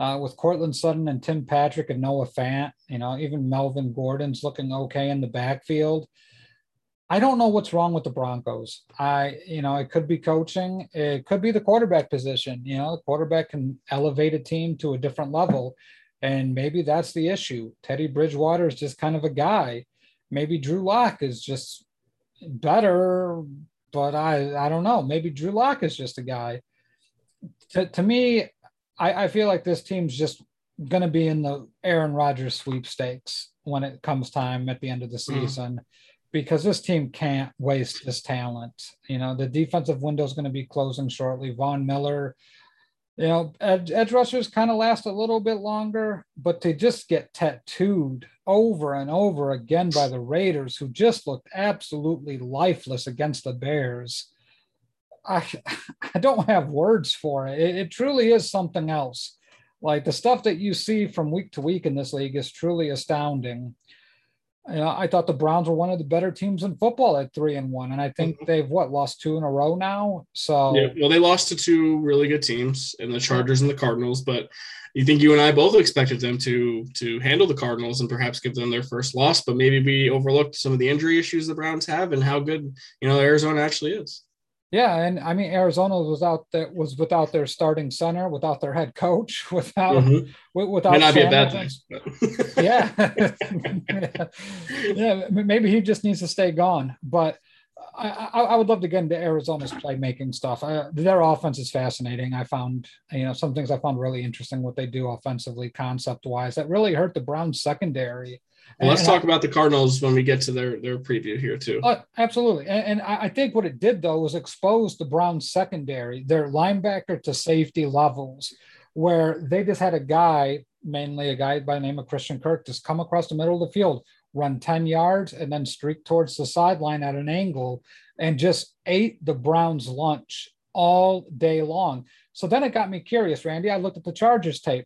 uh, with Courtland Sutton and Tim Patrick and Noah Fant. You know, even Melvin Gordon's looking okay in the backfield. I don't know what's wrong with the Broncos. I, you know, it could be coaching, it could be the quarterback position. You know, the quarterback can elevate a team to a different level. And maybe that's the issue. Teddy Bridgewater is just kind of a guy. Maybe Drew Lock is just better, but I, I don't know. Maybe Drew Lock is just a guy. To, to me, I, I feel like this team's just going to be in the Aaron Rodgers sweepstakes when it comes time at the end of the mm. season. Mm. Because this team can't waste this talent. You know, the defensive window is going to be closing shortly. Von Miller, You know, edge, edge rushers kind of last a little bit longer, but to just get tattooed over and over again by the Raiders, who just looked absolutely lifeless against the Bears. I, *laughs* I don't have words for it. it. It truly is something else. Like the stuff that you see from week to week in this league is truly astounding. You know, I thought the Browns were one of the better teams in football at three and one, and I think mm-hmm. they've what lost two in a row now. So yeah, well, they lost to two really good teams, and the Chargers and the Cardinals. But you think you and I both expected them to to handle the Cardinals and perhaps give them their first loss, but maybe we overlooked some of the injury issues the Browns have and how good you know Arizona actually is. Yeah, and I mean Arizona was out that was without their starting center, without their head coach, *laughs* without mm-hmm. without. May not be a bad thing. yeah, *laughs* yeah, maybe he just needs to stay gone. But I, I, I would love to get into Arizona's playmaking stuff. I, their offense is fascinating. I found you know some things I found really interesting what they do offensively, concept wise. That really hurt the Browns secondary well, let's and talk I, about the Cardinals when we get to their their preview here too. Uh, absolutely, and, and, I think what it did though was expose the Browns secondary, their linebacker to safety levels, where they just had a guy, mainly a guy by the name of Christian Kirk, just come across the middle of the field, run ten yards, and then streak towards the sideline at an angle, and just ate the Browns' lunch all day long. So then it got me curious, Randy. I looked at the Chargers tape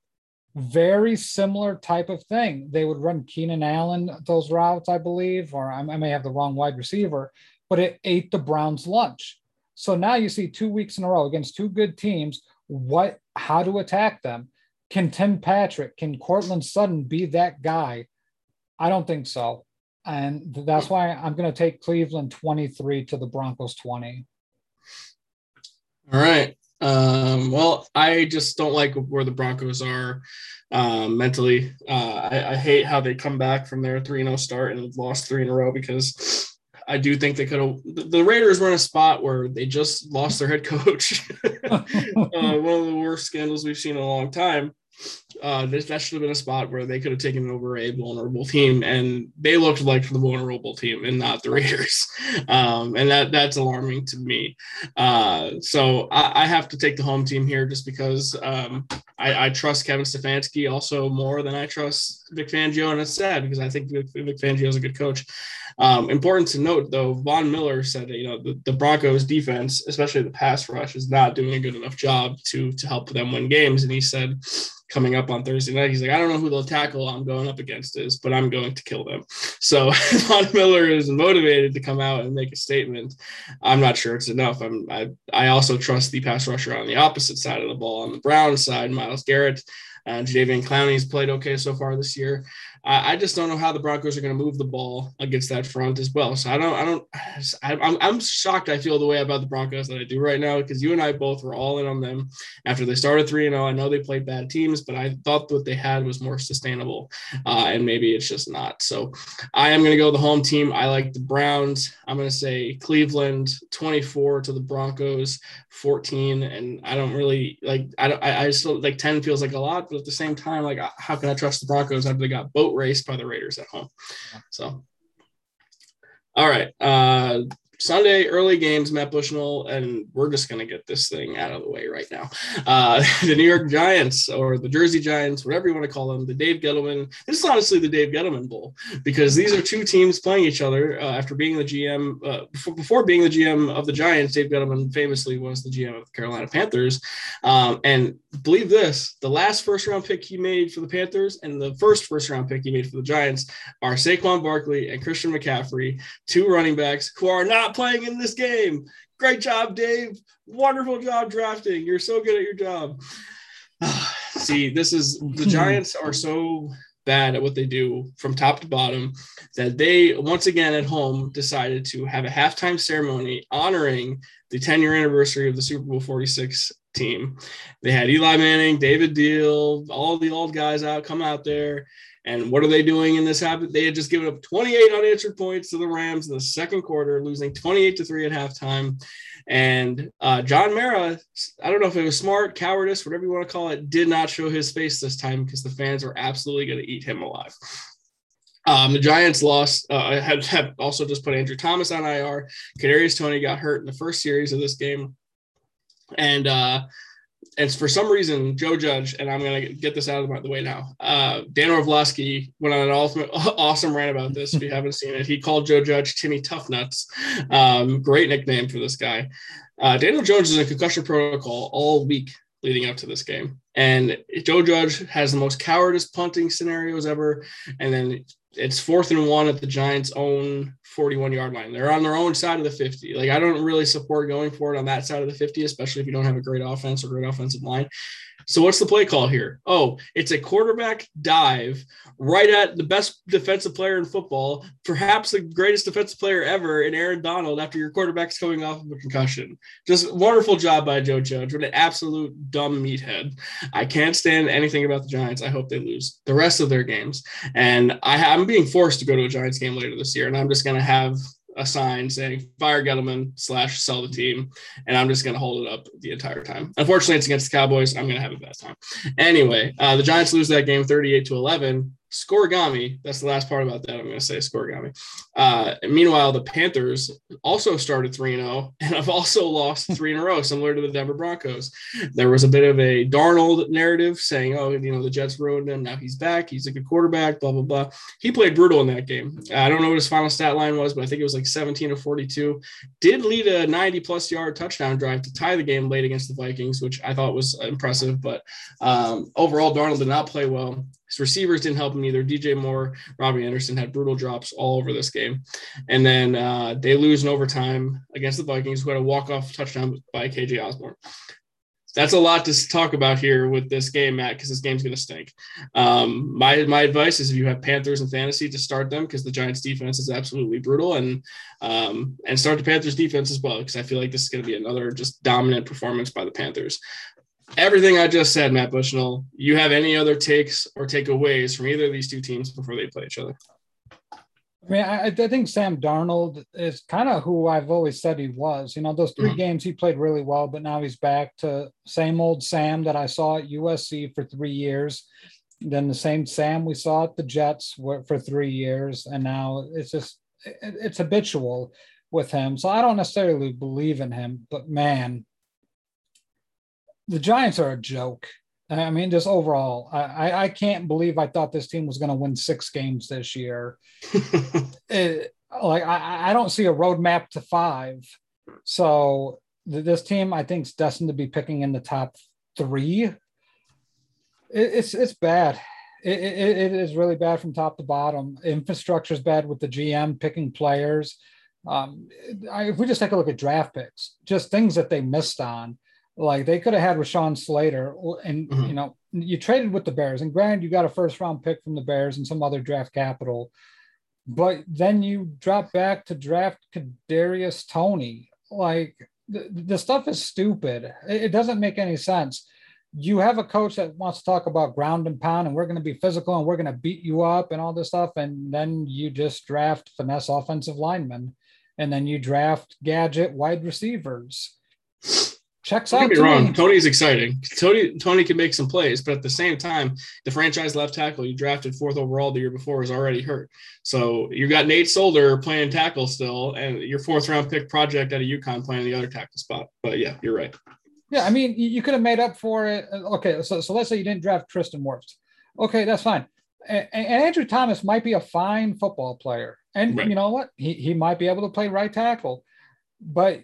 very similar type of thing. They would run Keenan Allen those routes, I believe, or I, may have the wrong wide receiver, but it ate the Browns' lunch. So now you see two weeks in a row against two good teams. What? How to attack them? Can Tim Patrick, can Courtland Sutton be that guy? I don't think so, and that's why I'm going to take Cleveland 23 to the Broncos 20. All right. Um, well, I just don't like where the Broncos are um, mentally. Uh, I, I, hate how they come back from their 3 0 start and lost three in a row because I do think they could have. The Raiders were in a spot where they just lost their head coach. *laughs* *laughs* uh, one of the worst scandals we've seen in a long time uh, this, that should have been a spot where they could have taken over a vulnerable team, and they looked like the vulnerable team and not the *laughs* Raiders, um, and that that's alarming to me. Uh, so I, I, have to take the home team here just because um, I, I, trust Kevin Stefanski also more than I trust Vic Fangio, and it's sad because I think Vic, Vic Fangio is a good coach. Um, important to note, though, Von Miller said that you know the, the Broncos' defense, especially the pass rush, is not doing a good enough job to to help them win games, and he said coming up on Thursday night. He's like, I don't know who the tackle I'm going up against is, but I'm going to kill them. *laughs* So *laughs* Von Miller is motivated to come out and make a statement. I'm not sure it's enough. I'm, I, I also trust the pass rusher on the opposite side of the ball on the Brown side, Myles Garrett. Uh, Jadeveon Clowney's played okay so far this year. I, I just don't know how the Broncos are going to move the ball against that front as well. So I don't, I don't, *sighs* I, I'm, I'm shocked. I feel the way about the Broncos that I do right now because you and I both were all in on them after they started three and zero. Oh. I know they played bad teams, but I thought what they had was more sustainable, uh, and maybe it's just not. So I am going to go the home team. I like the Browns. I'm going to say Cleveland 24 to the Broncos 14, and I don't really like. I don't. I, I still like 10 feels like a lot, but at the same time, like how can I trust the Broncos after they got boat raced by the Raiders at home. So, all right. Uh, Sunday early games, Matt Bushnell, and we're just going to get this thing out of the way right now. Uh, *laughs* the New York Giants or the Jersey Giants, whatever you want to call them, the Dave Gettleman. This is honestly the Dave Gettleman Bowl because these are two teams playing each other uh, after being the GM. Uh, before, before, being the GM of the Giants, Dave Gettleman famously was the GM of the Carolina Panthers. Um, and believe this the last first round pick he made for the Panthers and the first first round pick he made for the Giants are Saquon Barkley and Christian McCaffrey, two running backs who are not not playing in this game. Great job, Dave. Wonderful job drafting. You're so good at your job. *sighs* See, this is the hmm. Giants are so bad at what they do from top to bottom that they once again at home decided to have a halftime ceremony honoring the 10 year anniversary of the Super Bowl 46 team. They had Eli Manning, David Diehl, all the old guys out come out there and what are they doing in this habit? They had just given up 28 unanswered points to the Rams in the second quarter, losing 28 to 3 at halftime. And uh, John Mara, I don't know if it was smart, cowardice, whatever you want to call it, did not show his face this time because the fans were absolutely going to eat him alive. Um, the Giants lost, uh, had also just put Andrew Thomas on IR. Kadarius Toney got hurt in the first series of this game. And uh, it's for some reason Joe Judge, and I'm gonna get this out of the way now. Uh, Dan Orlovsky went on an awesome, *laughs* awesome rant about this. If you *laughs* haven't seen it, he called Joe Judge Timmy Toughnuts. Um, great nickname for this guy. Uh, Daniel Jones is in concussion protocol all week leading up to this game, and Joe Judge has the most cowardice punting scenarios ever. And then it's fourth and one at the Giants' own 41 yard line. They're on their own side of the 50. Like, I don't really support going for it on that side of the 50, especially if you don't have a great offense or great offensive line. So what's the play call here? Oh, it's a quarterback dive right at the best defensive player in football, perhaps the greatest defensive player ever in Aaron Donald after your quarterback's coming off of a concussion. Just wonderful job by Joe Judge. What an absolute dumb meathead. I can't stand anything about the Giants. I hope they lose the rest of their games. And I, I'm being forced to go to a Giants game later this year, and I'm just going to have a sign saying fire Gettleman slash sell the team. And I'm just going to hold it up the entire time. Unfortunately, it's against the Cowboys. I'm going to have a bad time. Anyway, uh, the Giants lose that game 38 to 11. Scorigami, that's the last part about that. I'm going to say Scorigami. Uh, meanwhile, the Panthers also started 3 0 and I've also lost three in a row, similar to the Denver Broncos. There was a bit of a Darnold narrative saying, oh, you know, the Jets ruined him. Now he's back. He's a good quarterback, blah, blah, blah. He played brutal in that game. I don't know what his final stat line was, but I think it was like 17 or 42. Did lead a 90 plus yard touchdown drive to tie the game late against the Vikings, which I thought was impressive. But um, overall, Darnold did not play well. His receivers didn't help him either. DJ Moore, Robbie Anderson had brutal drops all over this game. And then uh, they lose in overtime against the Vikings, who had a walk-off touchdown by KJ Osborn. That's a lot to talk about here with this game, Matt, because this game's going to stink. Um, my my advice is if you have Panthers in fantasy, to start them because the Giants' defense is absolutely brutal, and um, and start the Panthers' defense as well because I feel like this is going to be another just dominant performance by the Panthers everything I just said, Matt Bushnell, you have any other takes or takeaways from either of these two teams before they play each other? I mean, I, I think Sam Darnold is kind of who I've always said he was. You know, those 3 mm-hmm. games he played really well, but now he's back to same old Sam that I saw at USC for three years. Then the same Sam we saw at the Jets for three years, and now it's just it's habitual with him. So I don't necessarily believe in him, but man, the Giants are a joke. I mean, just overall, I, I can't believe I thought this team was going to win six games this year. it, *laughs* like, I, I don't see a roadmap to five. So this team, I think, is destined to be picking in the top three. It, it's it's bad. It, it, it is really bad from top to bottom. Infrastructure is bad with the GM picking players. Um, I, if we just take a look at draft picks, just things that they missed on. Like they could have had Rashawn Slater, and mm-hmm. you know, you traded with the Bears, and granted, you got a first round pick from the Bears and some other draft capital, but then you drop back to draft Kadarius Toney. Like the, the stuff is stupid. It, it doesn't make any sense. You have a coach that wants to talk about ground and pound, and we're going to be physical, and we're going to beat you up, and all this stuff, and then you just draft finesse offensive linemen, and then you draft gadget wide receivers checks Don't out. Get me wrong. Me. Toney's exciting. Toney Toney can make some plays, but at the same time, the franchise left tackle you drafted fourth overall the year before is already hurt. So you've got Nate Solder playing tackle still, and your fourth round pick project at a UConn playing the other tackle spot. But yeah, you're right. Yeah, I mean, you could have made up for it. Okay, so so let's say you didn't draft Tristan Wirfs. Okay, that's fine. And, and Andrew Thomas might be a fine football player, and right. you know what? He he might be able to play right tackle, but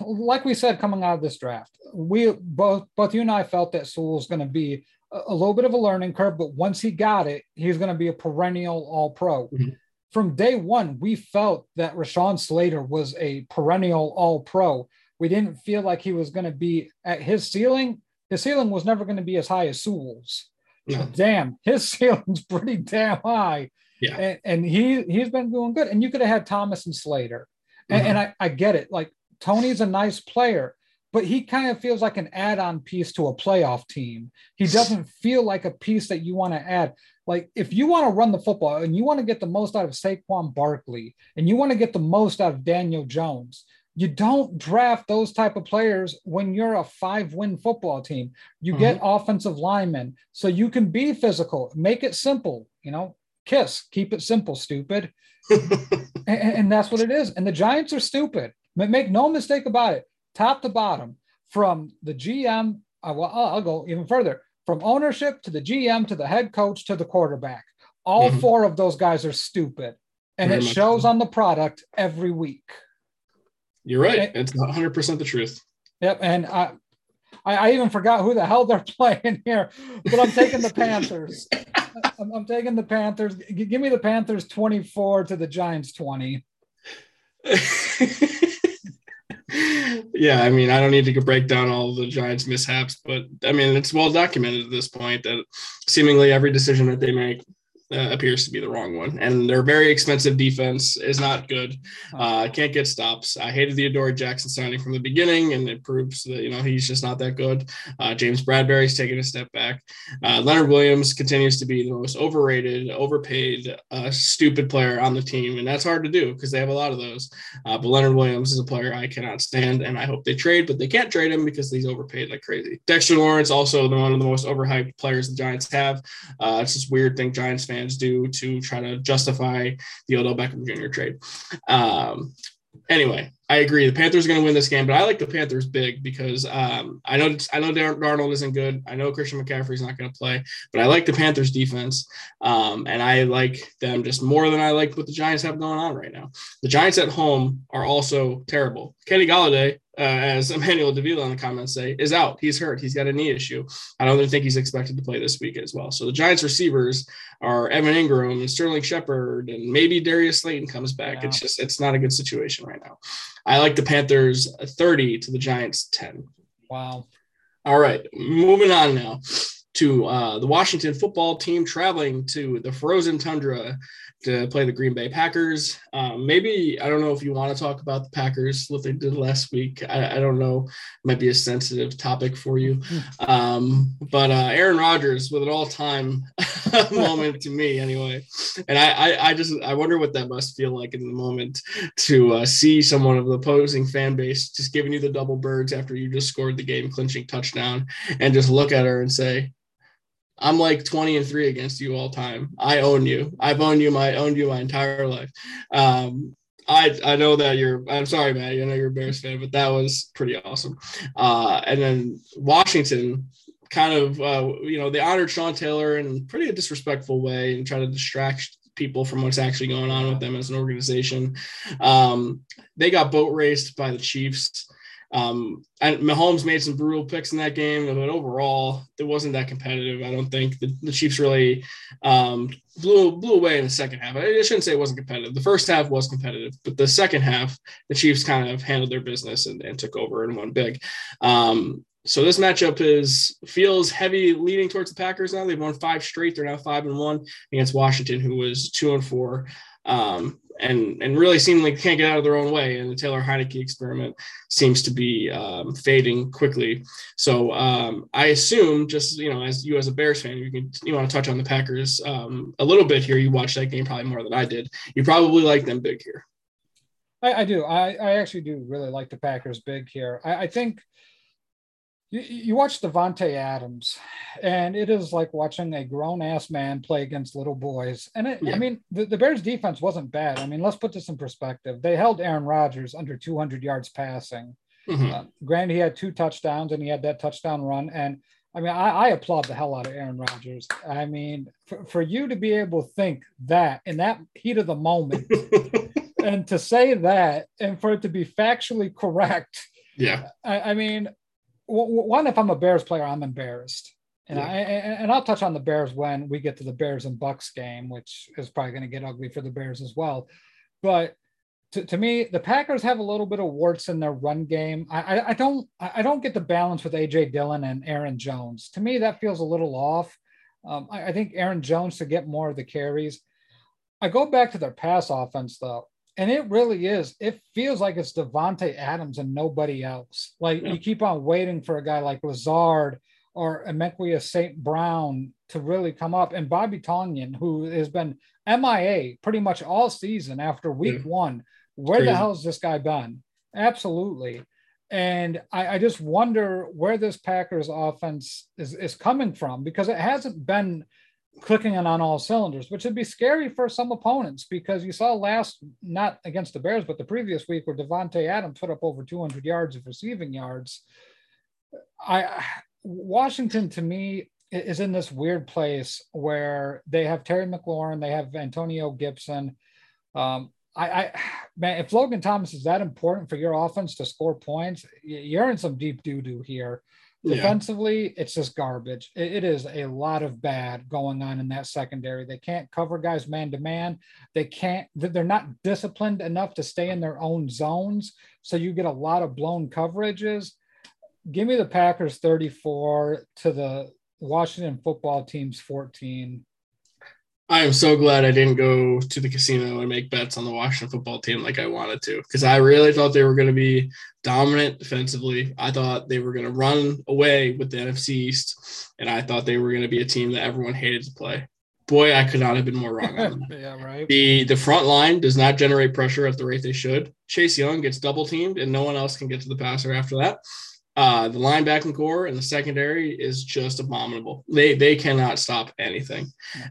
like we said coming out of this draft, we both both you and I felt that Sewell was going to be a, a, little bit of a learning curve, but once he got it, he's going to be a perennial All Pro. Mm-hmm. From day one, we felt that Rashawn Slater was a perennial All Pro. We didn't feel like he was going to be at his ceiling. His ceiling was never going to be as high as Sewell's. No. *laughs* Damn, his *laughs* ceiling's pretty damn high. Yeah. And, and, he he's been doing good. And you could have had Thomas and Slater. And, mm-hmm. and I, I get it. Like Toney's a nice player, but he kind of feels like an add-on piece to a playoff team. He doesn't *laughs* feel like a piece that you want to add. Like if you want to run the football and you want to get the most out of Saquon Barkley and you want to get the most out of Daniel Jones, you don't draft those type of players when you're a five-win football team. You mm-hmm. get offensive linemen so you can be physical. Make it simple. You know, kiss, keep it simple, stupid. *laughs* and, and that's what it is. And the Giants are stupid. Make no mistake about it, top to bottom, from the GM I, well, I'll go even further from ownership to the GM to the head coach to the quarterback. All mm-hmm. four of those guys are stupid, and Very it shows so. on the product every week. You're right. It's 100 percent the truth. Yep, and I, I, I, even forgot who the hell they're *laughs* playing here, but I'm taking the Panthers. *laughs* I'm, I'm, taking the Panthers. G- give me the Panthers 24 to the Giants 20. *laughs* yeah, I mean, I don't need to break down all the Giants' mishaps, but I mean, it's well documented at this point that seemingly every decision that they make uh, appears to be the wrong one. And their very expensive defense is not good. Uh, can't get stops. I hated the Adoree Jackson signing from the beginning, and it proves that you know he's just not that good. Uh, James Bradberry's taking a step back. Uh, Leonard Williams continues to be the most overrated, overpaid, uh, stupid player on the team, and that's hard to do because they have a lot of those. Uh, but Leonard Williams is a player I cannot stand, and I hope they trade, but they can't trade him because he's overpaid like crazy. Dexter Lawrence also the one of the most overhyped players the Giants have. it's this weird thing Giants fans fans do to try to justify the Odell Beckham Jr. trade. Um, anyway, I agree. The Panthers are going to win this game, but I like the Panthers big because um, I know I know Darnold isn't good. I know Christian McCaffrey's not going to play, but I like the Panthers defense, um, and I like them just more than I like what the Giants have going on right now. The Giants at home are also terrible. Kenny Golladay uh, as Emmanuel Davila in the comments say, is out. He's hurt. He's got a knee issue. I don't think he's expected to play this week as well. So the Giants receivers are Evan Engram and Sterling Shepard, and maybe Darius Slayton comes back. Yeah. It's just it's not a good situation right now. I like the Panthers 30 to the Giants 10. Wow. All right, moving on now to uh, the Washington football team traveling to the frozen tundra to play the Green Bay Packers. Um, maybe I don't know if you want to talk about the Packers, what they did last week. I, I don't know, it might be a sensitive topic for you. Um, but uh, Aaron Rodgers with an all-time *laughs* moment to me, anyway. And I, I, I, just I wonder what that must feel like in the moment to uh, see someone of the opposing fan base just giving you the double birds after you just scored the game clinching touchdown, and just look at her and say, I'm like 20 and three against you all time. I own you. I've owned you my owned you my entire life. Um, I I know that you're. I'm sorry, man. You know you're a Bears fan, but that was pretty awesome. Uh, and then Washington, kind of, uh, you know, they honored Sean Taylor in pretty disrespectful way and try to distract people from what's actually going on with them as an organization. Um, they got boat raced by the Chiefs. Um, and Mahomes made some brutal picks in that game, but overall, it wasn't that competitive. I don't think the, the Chiefs really um, blew blew away in the second half. I, shouldn't say it wasn't competitive. The first half was competitive, but the second half, the Chiefs kind of handled their business and, and took over and won big. Um, so this matchup is feels heavy leaning towards the Packers now. They've won five straight. They're now five and one against Washington, who was two and four. Um, and and really seem like can't get out of their own way. And the Taylor Heinicke experiment seems to be um, fading quickly. So um, I assume, just you know, as you as a Bears fan, you can you want to touch on the Packers um, a little bit here. You watched that game probably more than I did. You probably like them big here. I, I do. I, I actually do really like the Packers big here. I, I think you, you watch Davante Adams, and it is like watching a grown ass man play against little boys. And it, yeah. I mean, the, the Bears defense wasn't bad. I mean, let's put this in perspective. They held Aaron Rodgers under 200 yards passing. Mm-hmm. Uh, granted, he had two touchdowns and he had that touchdown run. And I mean, I, I applaud the hell out of Aaron Rodgers. I mean, for, for you to be able to think that in that heat of the moment *laughs* and to say that and for it to be factually correct. Yeah. I, I mean, one, if I'm a Bears player, I'm embarrassed. And yeah. I and I'll touch on the Bears when we get to the Bears and Bucs game, which is probably going to get ugly for the Bears as well. But to, to me, the Packers have a little bit of warts in their run game. I, I, I don't I don't get the balance with AJ Dillon and Aaron Jones. To me, that feels a little off. Um, I, I think Aaron Jones to get more of the carries. I go back to their pass offense though. And it really is. It feels like it's Davante Adams and nobody else. Like yeah. you keep on waiting for a guy like Lazard or Emekia St. Brown to really come up. And Bobby Tonyan, who has been MIA pretty much all season after week yeah. one. Where Crazy. the hell has this guy been? Absolutely. And I, I, just wonder where this Packers offense is, is coming from because it hasn't been – clicking it on all cylinders, which would be scary for some opponents because you saw last, not against the Bears, but the previous week where Davante Adams put up over 200 yards of receiving yards. I Washington to me is in this weird place where they have Terry McLaurin, they have Antonio Gibson. Um, I, I, man, if Logan Thomas is that important for your offense to score points, you're in some deep doo doo here. Defensively, yeah. it's just garbage. It, it is a lot of bad going on in that secondary. They can't cover guys man to man. They can't, they're not disciplined enough to stay in their own zones. So you get a lot of blown coverages. Give me the Packers 34 to the Washington football team's 14. I am so glad I didn't go to the casino and make bets on the Washington football team like I wanted to because I really thought they were going to be dominant defensively. I thought they were going to run away with the NFC East, and I thought they were going to be a team that everyone hated to play. Boy, I could not have been more wrong *laughs* yeah, right. The the front line does not generate pressure at the rate they should. Chase Young gets double teamed, and no one else can get to the passer after that. Uh, the linebacking core and the secondary is just abominable. They they cannot stop anything.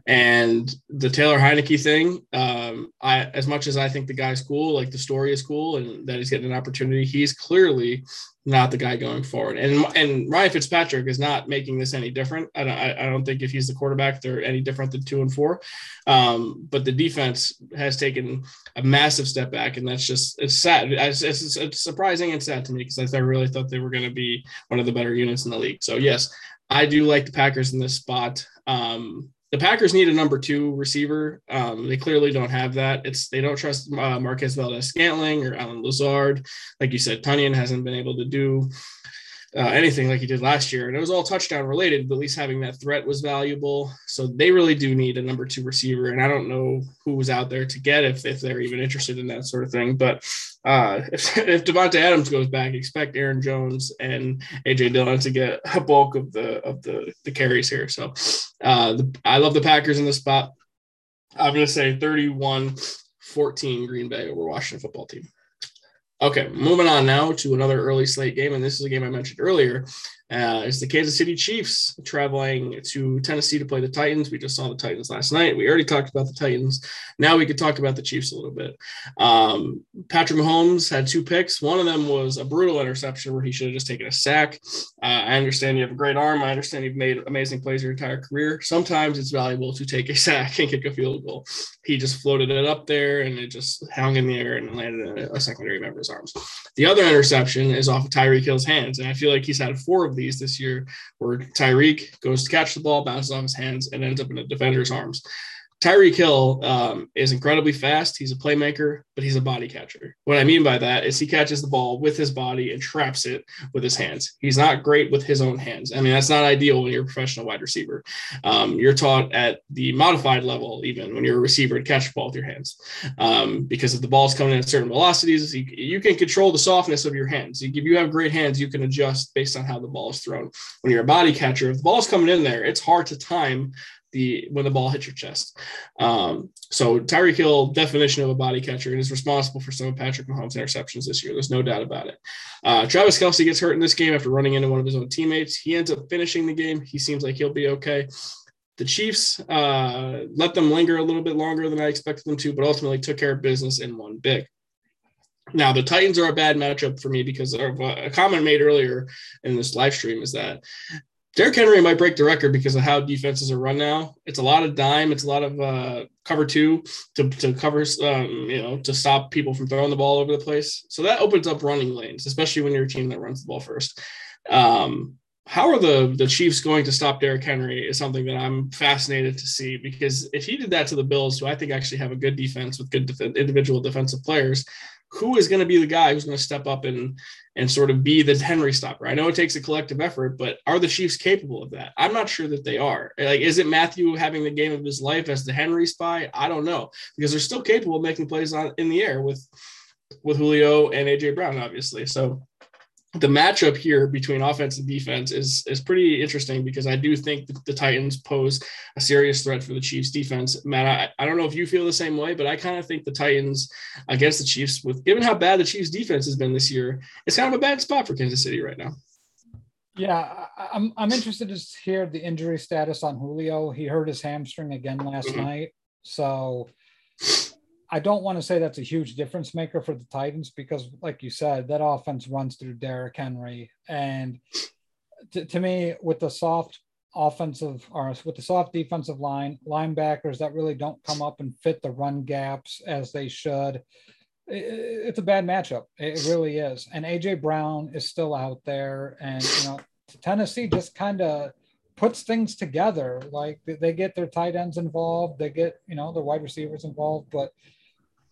And the Taylor Heinicke thing, um, I as much as I think the guy's cool, like the story is cool, and that he's getting an opportunity, he's clearly not the guy going forward. And and Ryan Fitzpatrick is not making this any different. I don't, I don't think if he's the quarterback, they're any different than two and four. Um, but the defense has taken a massive step back, and that's just it's sad. It's, it's, it's surprising and sad to me because I really thought they were going to be one of the better units in the league. So yes, I do like the Packers in this spot. Um, the Packers need a number two receiver. Um, they clearly don't have that. It's they don't trust uh, Marquez Valdes-Scantling or Allen Lazard. Like you said, Tonyan hasn't been able to do uh, anything like he did last year. And it was all touchdown related, but at least having that threat was valuable. So they really do need a number two receiver. And I don't know who was out there to get if, if they're even interested in that sort of thing. But uh, *laughs* if, if Davante Adams goes back, expect Aaron Jones and AJ Dillon to get a bulk of the of the, the carries here. So uh, the, I love the Packers in the spot. I'm going to say 31 14 Green Bay over Washington football team. Okay, moving on now to another early slate game, and this is a game I mentioned earlier. Uh, it's the Kansas City Chiefs traveling to Tennessee to play the Titans. We just saw the Titans last night. We already talked about the Titans. Now we could talk about the Chiefs a little bit. Um, Patrick Mahomes had two picks. One of them was a brutal interception where he should have just taken a sack. Uh, I understand you have a great arm. I understand you've made amazing plays your entire career. Sometimes it's valuable to take a *laughs* sack and kick a field goal. He just floated it up there and it just hung in the air and landed in a secondary member's arms. The other interception is off of Tyreek Hill's hands, and I feel like he's had four of these this year where Tyreek goes to catch the ball, bounces off his hands, and ends up in a defender's arms. Tyreek Hill um, is incredibly fast. He's a playmaker, but he's a body catcher. What I mean by that is he catches the ball with his body and traps it with his hands. He's not great with his own hands. I mean, that's not ideal when you're a professional wide receiver. Um, you're taught at the modified level, even when you're a receiver, to catch the ball with your hands. Um, because if the ball's coming in at certain velocities, you, you, can control the softness of your hands. If you have great hands, you can adjust based on how the ball is thrown. When you're a body catcher, if the ball's coming in there, it's hard to time the when the ball hits your chest. Um, so Tyreek Hill, definition of a body catcher, and is responsible for some of Patrick Mahomes' interceptions this year. There's no doubt about it. Uh, Travis Kelce gets hurt in this game after running into one of his own teammates. He ends up finishing the game. He seems like he'll be okay. The Chiefs uh, let them linger a little bit longer than I expected them to, but ultimately took care of business and won big. Now, the Titans are a bad matchup for me because of a comment made earlier in this live stream is that Derrick Henry might break the record because of how defenses are run now. It's a lot of dime. It's a lot of uh, cover two to, to cover, um, you know, to stop people from throwing the ball over the place. So that opens up running lanes, especially when you're a team that runs the ball first. Um, how are the the Chiefs going to stop Derrick Henry is something that I'm fascinated to see because if he did that to the Bills, who I think actually have a good defense with good def- individual defensive players, who is going to be the guy who's going to step up and and sort of be the Henry stopper? I know it takes a collective effort, but are the Chiefs capable of that? I'm not sure that they are. Like, is it Mathieu having the game of his life as the Henry spy? I don't know because they're still capable of making plays on in the air with with Julio and AJ Brown, obviously. So the matchup here between offense and defense is is pretty interesting because I do think the, the Titans pose a serious threat for the Chiefs defense. Matt, I, I don't know if you feel the same way, but I kind of think the Titans against the Chiefs, with given how bad the Chiefs defense has been this year, it's kind of a bad spot for Kansas City right now. Yeah, I'm I'm interested to hear the injury status on Julio. He hurt his hamstring again last mm-hmm. night, so I don't want to say that's a huge difference maker for the Titans because, like you said, that offense runs through Derrick Henry, and to, to me, with the soft offensive or with the soft defensive line, linebackers that really don't come up and fit the run gaps as they should. It's a bad matchup. It really is. And AJ Brown is still out there, and you know Tennessee just kind of puts things together. Like they get their tight ends involved, they get you know the wide receivers involved, but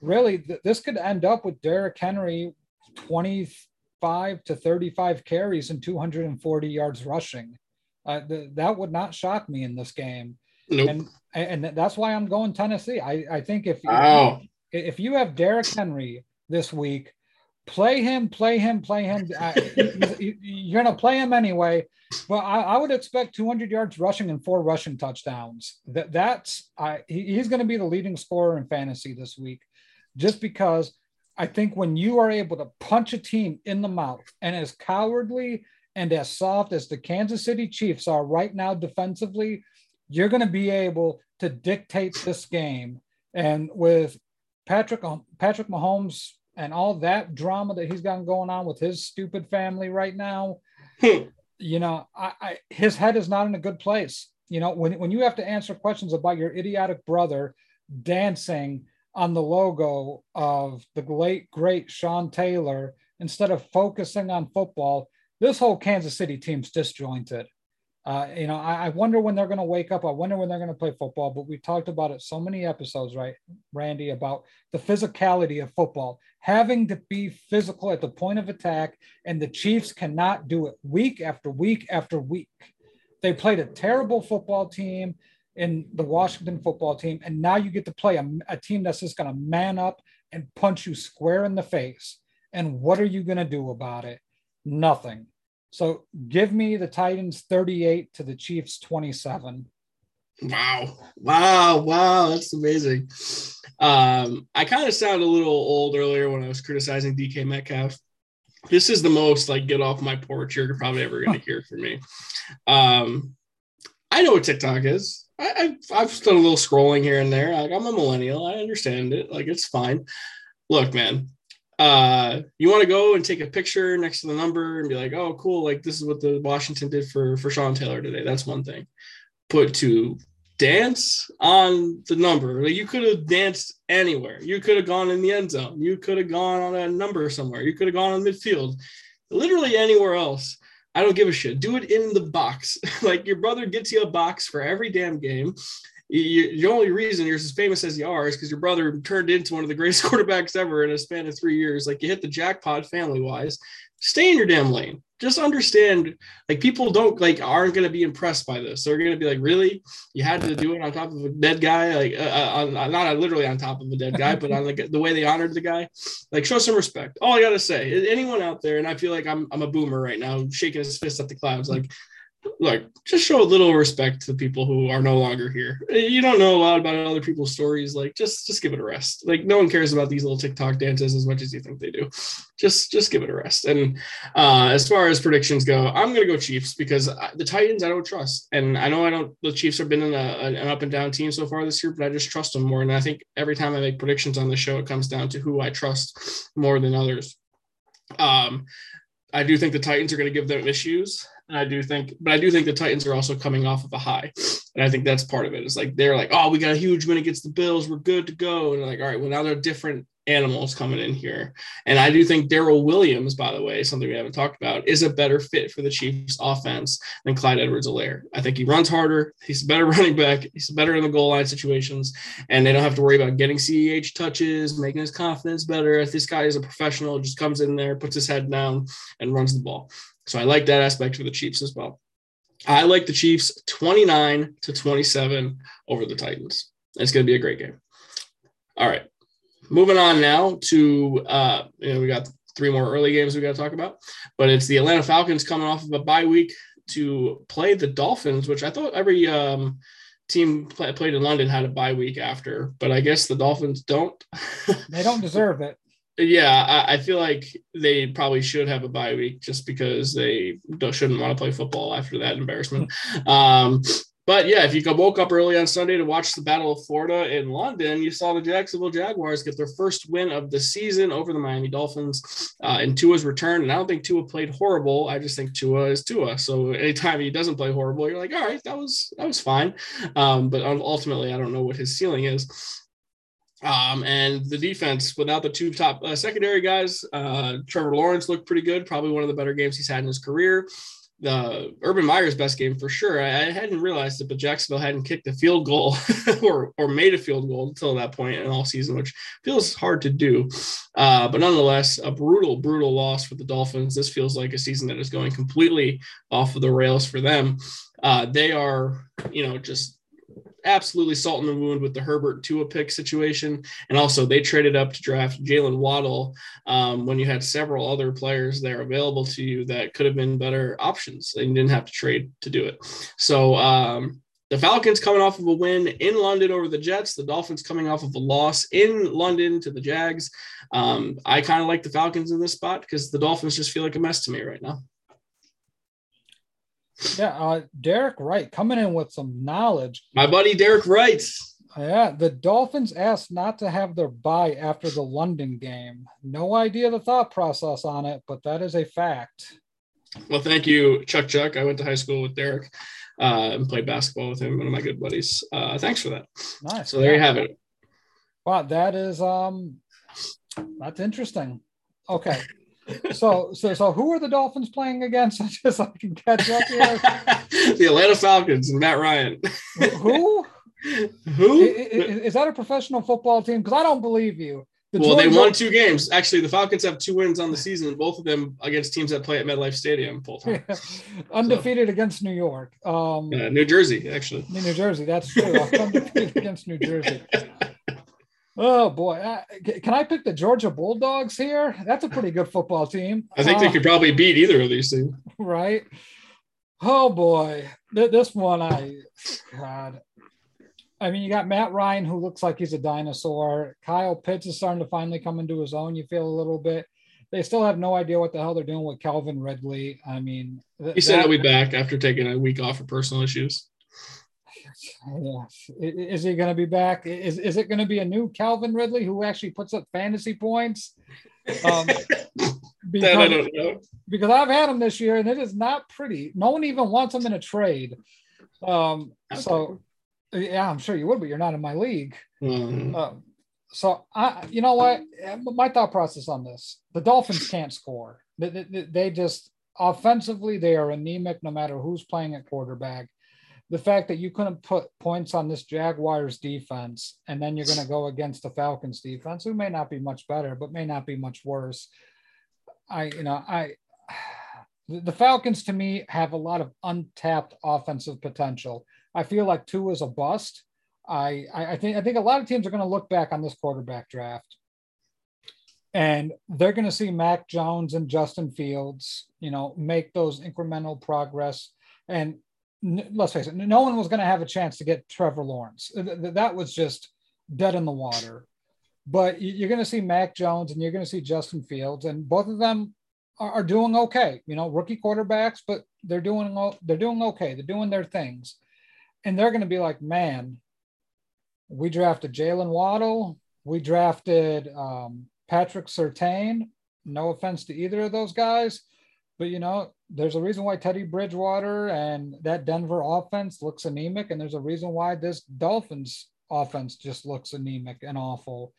really th- this could end up with Derrick Henry 25 to 35 carries and 240 yards rushing. Uh, th- that would not shock me in this game. Nope. And and that's why I'm going Tennessee. I, I think if wow. if, if you have Derrick Henry this week, play him, play him, play him. you're going to play him anyway. But I, I, would expect 200 yards rushing and four rushing touchdowns. That that's I, he's going to be the leading scorer in fantasy this week, just because I think when you are able to punch a team in the mouth and as cowardly and as soft as the Kansas City Chiefs are right now defensively, you're going to be able to dictate this game. And with Patrick Patrick Mahomes and all that drama that he's got going on with his stupid family right now, hmm. you know, I, I, his head is not in a good place. You know, when, when you have to answer questions about your idiotic brother dancing on the logo of the late, great Sean Taylor instead of focusing on football, this whole Kansas City team's disjointed. Uh, you know, I, I, wonder when they're going to wake up. I wonder when they're going to play football. But we talked about it so many episodes, right, Randy, about the physicality of football, having to be physical at the point of attack, and the Chiefs cannot do it week after week after week. They played a terrible football team in the Washington football team, and now you get to play a, a team that's just going to man up and punch you square in the face. And what are you going to do about it? Nothing. So give me the Titans 38 to the Chiefs 27. Wow. Wow. Wow. That's amazing. Um, I kind of sounded a little old earlier when I was criticizing DK Metcalf. This is the most like get off my porch you're probably ever going *laughs* to hear from me. Um, I know what TikTok is. I, have done a little scrolling here and there. Like I'm a millennial. I understand it. Like it's fine. Look, man, uh, you want to go and take a picture next to the number and be like, oh, cool, like this is what the Washington did for for Sean Taylor today. That's one thing. Put to dance on the number. Like you could have danced anywhere. You could have gone in the end zone. You could have gone on a number somewhere. You could have gone on midfield. Literally anywhere else. I don't give a shit. Do it in the box. *laughs* like your brother gets you a box for every damn game you, the only reason you're as famous as you are is because your brother turned into one of the greatest *laughs* quarterbacks ever in a span of three years. Like you hit the jackpot family wise. Stay in your damn lane. Just understand, like people don't like aren't going to be impressed by this. They're going to be like, really, you had to do it on top of a dead guy, like uh, uh uh, not literally on top of a dead guy, but on like the way they honored the guy. Like show some respect. All I gotta say, anyone out there, and I feel like I'm I'm a boomer right now, shaking his fist at the clouds, like look, just show a little respect to people who are no longer here. You don't know a lot about other people's stories. Like, just just give it a rest. Like, no one cares about these little TikTok dances as much as you think they do. Just just give it a rest. And uh, as far as predictions go, I'm gonna go Chiefs because the Titans I don't trust, and I know I don't. The Chiefs have been in a, an up and down team so far this year, but I just trust them more. And I think every time I make predictions on the show, it comes down to who I trust more than others. Um, I do think the Titans are going to give them issues. And I do think, but I do think the Titans are also coming off of a high. And I think that's part of it. It's like they're like, oh, we got a huge win against the Bills. We're good to go. And like, all right, well, now they're different animals coming in here. And I do think Darrel Williams, by the way, something we haven't talked about, is a better fit for the Chiefs offense than Clyde Edwards-Helaire. I think he runs harder. He's a better *laughs* running back. He's better in the goal line situations. And they don't have to worry about getting CEH touches, making his confidence better. If this guy is a professional, just comes in there, puts his head down, and runs the ball. So I like that aspect for the Chiefs as well. I like the Chiefs 29 to 27 over the Titans. It's going to be a great game. All right moving on now to uh, you know, we got three more early games we got to talk about, but it's the Atlanta Falcons coming off of a bye week to play the Dolphins, which I thought every um, team play, played in London had a bye week after, but I guess the Dolphins don't. they don't deserve it. Yeah, I, I, feel like they probably should have a bye week just because they shouldn't want to play football after that embarrassment. *laughs* um, but yeah, if you woke up early on Sunday to watch the Battle of Florida in London, you saw the Jacksonville Jaguars get their first win of the season over the Miami Dolphins uh, in Tua's return. And I don't think Tua played horrible. I just think Tua is Tua. So anytime he doesn't play horrible, you're like, all right, that was that was fine. Um, but ultimately, I don't know what his ceiling is. Um, and the defense, without the two top uh, secondary guys, uh, Trevor Lawrence looked pretty good. Probably one of the better games he's had in his career the Urban Meyer's best game for sure. I, I, hadn't realized it, but Jacksonville hadn't kicked a field goal *laughs* or, or made a field goal until that point in all season, which feels hard to do. Uh, but nonetheless, a brutal, brutal loss for the Dolphins. This feels like a season that is going completely off of the rails for them. Uh, they are, you know, just absolutely salt in the wound with the Herbert Tua pick situation. And also, they traded up to draft Jaylen Waddle um, when you had several other players there available to you that could have been better options and you didn't have to trade to do it. So, um, the Falcons coming off of a win in London over the Jets, the Dolphins coming off of a loss in London to the Jags. Um, I kind of like the Falcons in this spot because the Dolphins just feel like a mess to me right now. Yeah, uh, Derek Wright coming in with some knowledge. My buddy Derek Wright. Yeah, the Dolphins asked not to have their bye after the London game. No idea the thought process on it, but that is a fact. Well, thank you, Chuck Chuck. I went to high school with Derek uh, and played basketball with him, one of my good buddies. Uh, thanks for that. Nice. So there yeah. you have it. Wow, that is um that's interesting. Okay so so so who are the Dolphins playing against? *laughs* Just so I can catch up here. *laughs* the Atlanta Falcons and Matt Ryan. who? *laughs* Who is, is, that a professional football team? Because I don't believe you. The well, they won two games. Actually, the Falcons have two wins on the season, both of them against teams that play at MetLife Stadium full time. Yeah. Undefeated so. against New York. Um, uh, New Jersey, actually. New Jersey, that's true. Undefeated against New Jersey. Oh boy, uh, can I pick the Georgia Bulldogs here? That's a pretty good football team. I think uh, they could probably beat either of these two, *laughs* Right. Oh boy, this one I, God, I mean, you got Matt Ryan who looks like he's a dinosaur. Kyle Pitts is starting to finally come into his own. You feel a little bit. They still have no idea what the hell they're doing with Calvin Ridley. I mean, th- he said that, he'll be back after taking a week off for personal issues yeah. Is he going to be back? Is, is it going to be a new Calvin Ridley who actually puts up fantasy points? Um, *laughs* because, I don't know. Because I've had him this year and it is not pretty. No one even wants him in a trade. Um, so, yeah, I'm sure you would, but you're not in my league. Mm-hmm. Um, so, I, you know what? My thought process on this the Dolphins can't score. They, they, they just offensively, they are anemic no matter who's playing at quarterback the fact that you couldn't put points on this Jaguars defense and then you're going to go against the Falcons defense, who may not be much better, but may not be much worse. I, you know, I, the Falcons to me have a lot of untapped offensive potential. I feel like Tua is a bust. I, I think I think a lot of teams are going to look back on this quarterback draft and they're going to see Mac Jones and Justin Fields, you know, make those incremental progress. And let's face it, no one was going to have a chance to get Trevor Lawrence. That was just dead in the water. But you're going to see Mac Jones and you're going to see Justin Fields, and both of them are, doing okay. You know, rookie quarterbacks, but they're doing they're doing okay. They're doing their things, and they're going to be like, man, we drafted Jaylen Waddle, we drafted um, Patrick Surtain. No offense to either of those guys, but you know, there's a reason why Teddy Bridgewater and that Denver offense looks anemic, and there's a reason why this Dolphins offense just looks anemic and awful.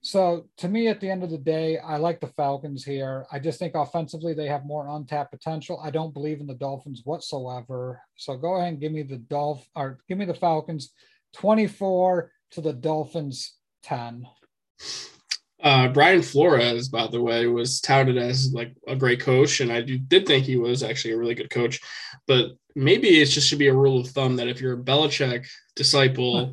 So to me, at the end of the day, I like the Falcons here. I just think offensively they have more untapped potential. I don't believe in the Dolphins whatsoever. So go ahead and give me the Dolph or give me the Falcons 24 to the Dolphins 10. Uh, Brian Flores, by the way, was touted as like a great coach, and I do, did think he was actually a really good coach. But maybe it just should be a rule of thumb that if you're a Belichick disciple, huh.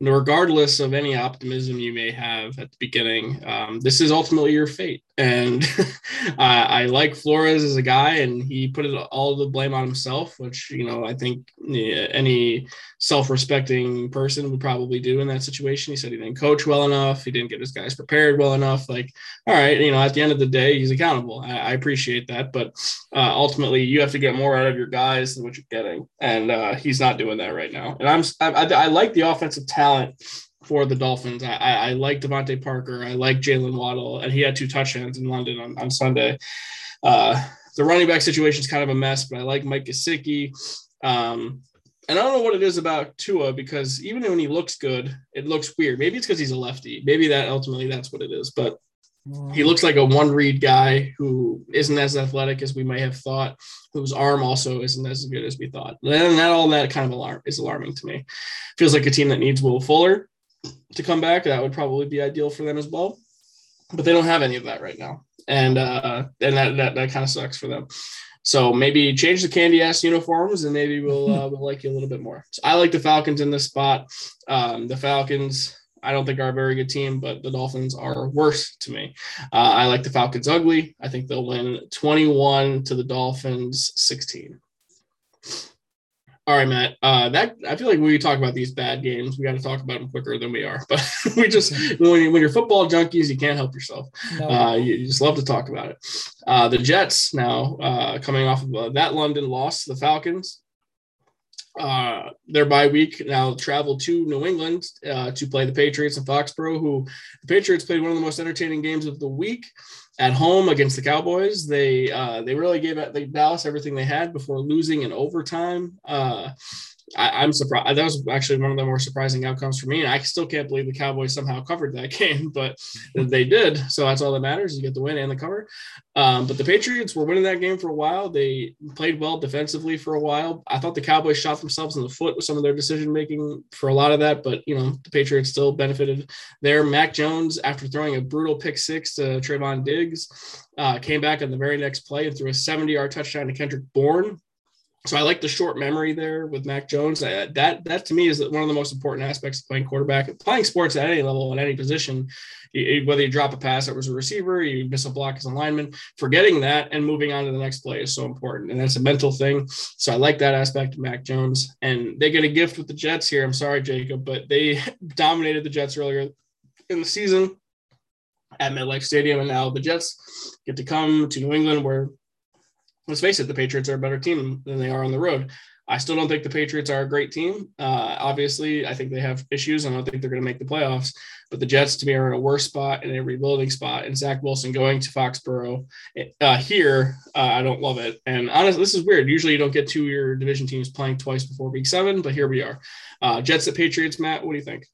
regardless of any optimism you may have at the beginning, um, this is ultimately your fate. And *laughs* I, I, like Flores as a guy, and he put it all the blame on himself, which you know I think any self-respecting person would probably do in that situation. He said he didn't coach well enough, he didn't get his guys prepared well enough. Like, all right, you know, at the end of the day, he's accountable. I, I appreciate that, but uh, ultimately, you have to get more out of your guys than what you're getting, and uh, he's not doing that right now. And I'm I, I, I like the offensive talent for the Dolphins. I, I, I like DeVante Parker. I like Jaylen Waddle, and he had two touchdowns in London on, on Sunday. Uh, the running back situation is kind of a mess, but I like Mike Gesicki. Um, and I don't know what it is about Tua because even when he looks good, it looks weird. Maybe it's because he's a lefty. Maybe that ultimately that's what it is. But he looks like a one read guy who isn't as athletic as we might have thought, whose arm also isn't as good as we thought. And that all that kind of alarm is alarming to me. Feels like a team that needs Will Fuller to come back. That would probably be ideal for them as well. But they don't have any of that right now. And uh and that that, that kind of sucks for them. So maybe change the candy ass uniforms and maybe we'll uh, *laughs* we'll like you a little bit more. So I like the Falcons in this spot. Um, the Falcons, I don't think are a very good team, but the Dolphins are worse to me. Uh, I like the Falcons ugly. I think they'll win 21 to the Dolphins 16. All right, Matt. Uh, that I feel like when we talk about these bad games, we got to talk about them quicker than we are. But *laughs* we just when, you, when you're football junkies, you can't help yourself. No. Uh, you, you, just love to talk about it. Uh, the Jets now uh, coming off of uh, that London loss to the Falcons. Uh, their bye week now travel to New England to play the Patriots in Foxborough. Who the Patriots played one of the most entertaining games of the week at home against the Cowboys. They uh, they really gave the Dallas everything they had before losing in overtime. Uh, I, am surprised. That was actually one of the more surprising outcomes for me. And I still can't believe the Cowboys somehow covered that *laughs* game, but they did. So that's all that matters. You get the win and the cover. Um, but the Patriots were winning that game for a while. They played well defensively for a while. I thought the Cowboys shot themselves in the foot with some of their decision making for a lot of that, but you know the Patriots still benefited there. Mac Jones, after throwing a brutal pick six to Trevon Diggs, uh, came back on the very next play and threw a 70 yard touchdown to Kendrick Bourne so I like the short memory there with Mac Jones. Uh, that that to me is one of the most important aspects of playing quarterback. Playing sports at any level, at any position, whether you drop a pass that was a receiver, you miss a block as a lineman, forgetting that and moving on to the next play is so important, and that's a mental thing. So I like that aspect of Mac Jones, and they get a gift with the Jets here. I'm sorry, Jacob, but they *laughs* dominated the Jets earlier in the season at MetLife Stadium, and now the Jets get to come to New England where let's face it, the Patriots are a better team than they are on the road. I still don't think the Patriots are a great team. Uh, obviously, I think they have issues. And I don't think they're going to make the playoffs. But the Jets, to me, are in a worse spot in a rebuilding spot. And Zach Wilson going to Foxborough uh, here, uh, I don't love it. And honestly, this is weird. Usually, you don't get two of your division teams playing twice before Week Seven, but here we are. Uh, Jets at Patriots. Matt, what do you think?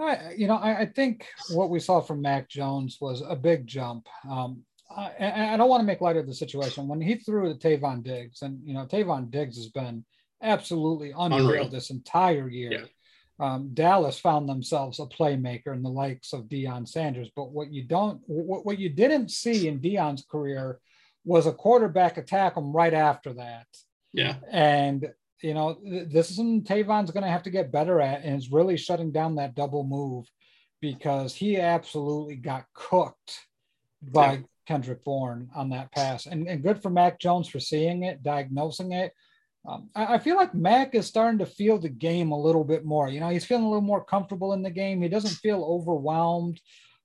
I, you know, I, I, think what we saw from Mac Jones was a big jump. Um, I, I don't want to make light of the situation when he threw the Trevon Diggs, and you know Trevon Diggs has been absolutely unreal, unreal. this entire year. Yeah. Um, Dallas found themselves a playmaker in the likes of Deion Sanders, but what you don't, what, what you didn't see in Deion's career was a quarterback attack him right after that. Yeah, and you know this is something Trevon's going to have to get better at, and is really shutting down that double move because he absolutely got cooked by. Kendrick Bourne on that pass. And, and good for Mac Jones for seeing it, diagnosing it. Um, I, I, feel like Mac is starting to feel the game a little bit more. You know, he's feeling a little more comfortable in the game. He doesn't feel overwhelmed.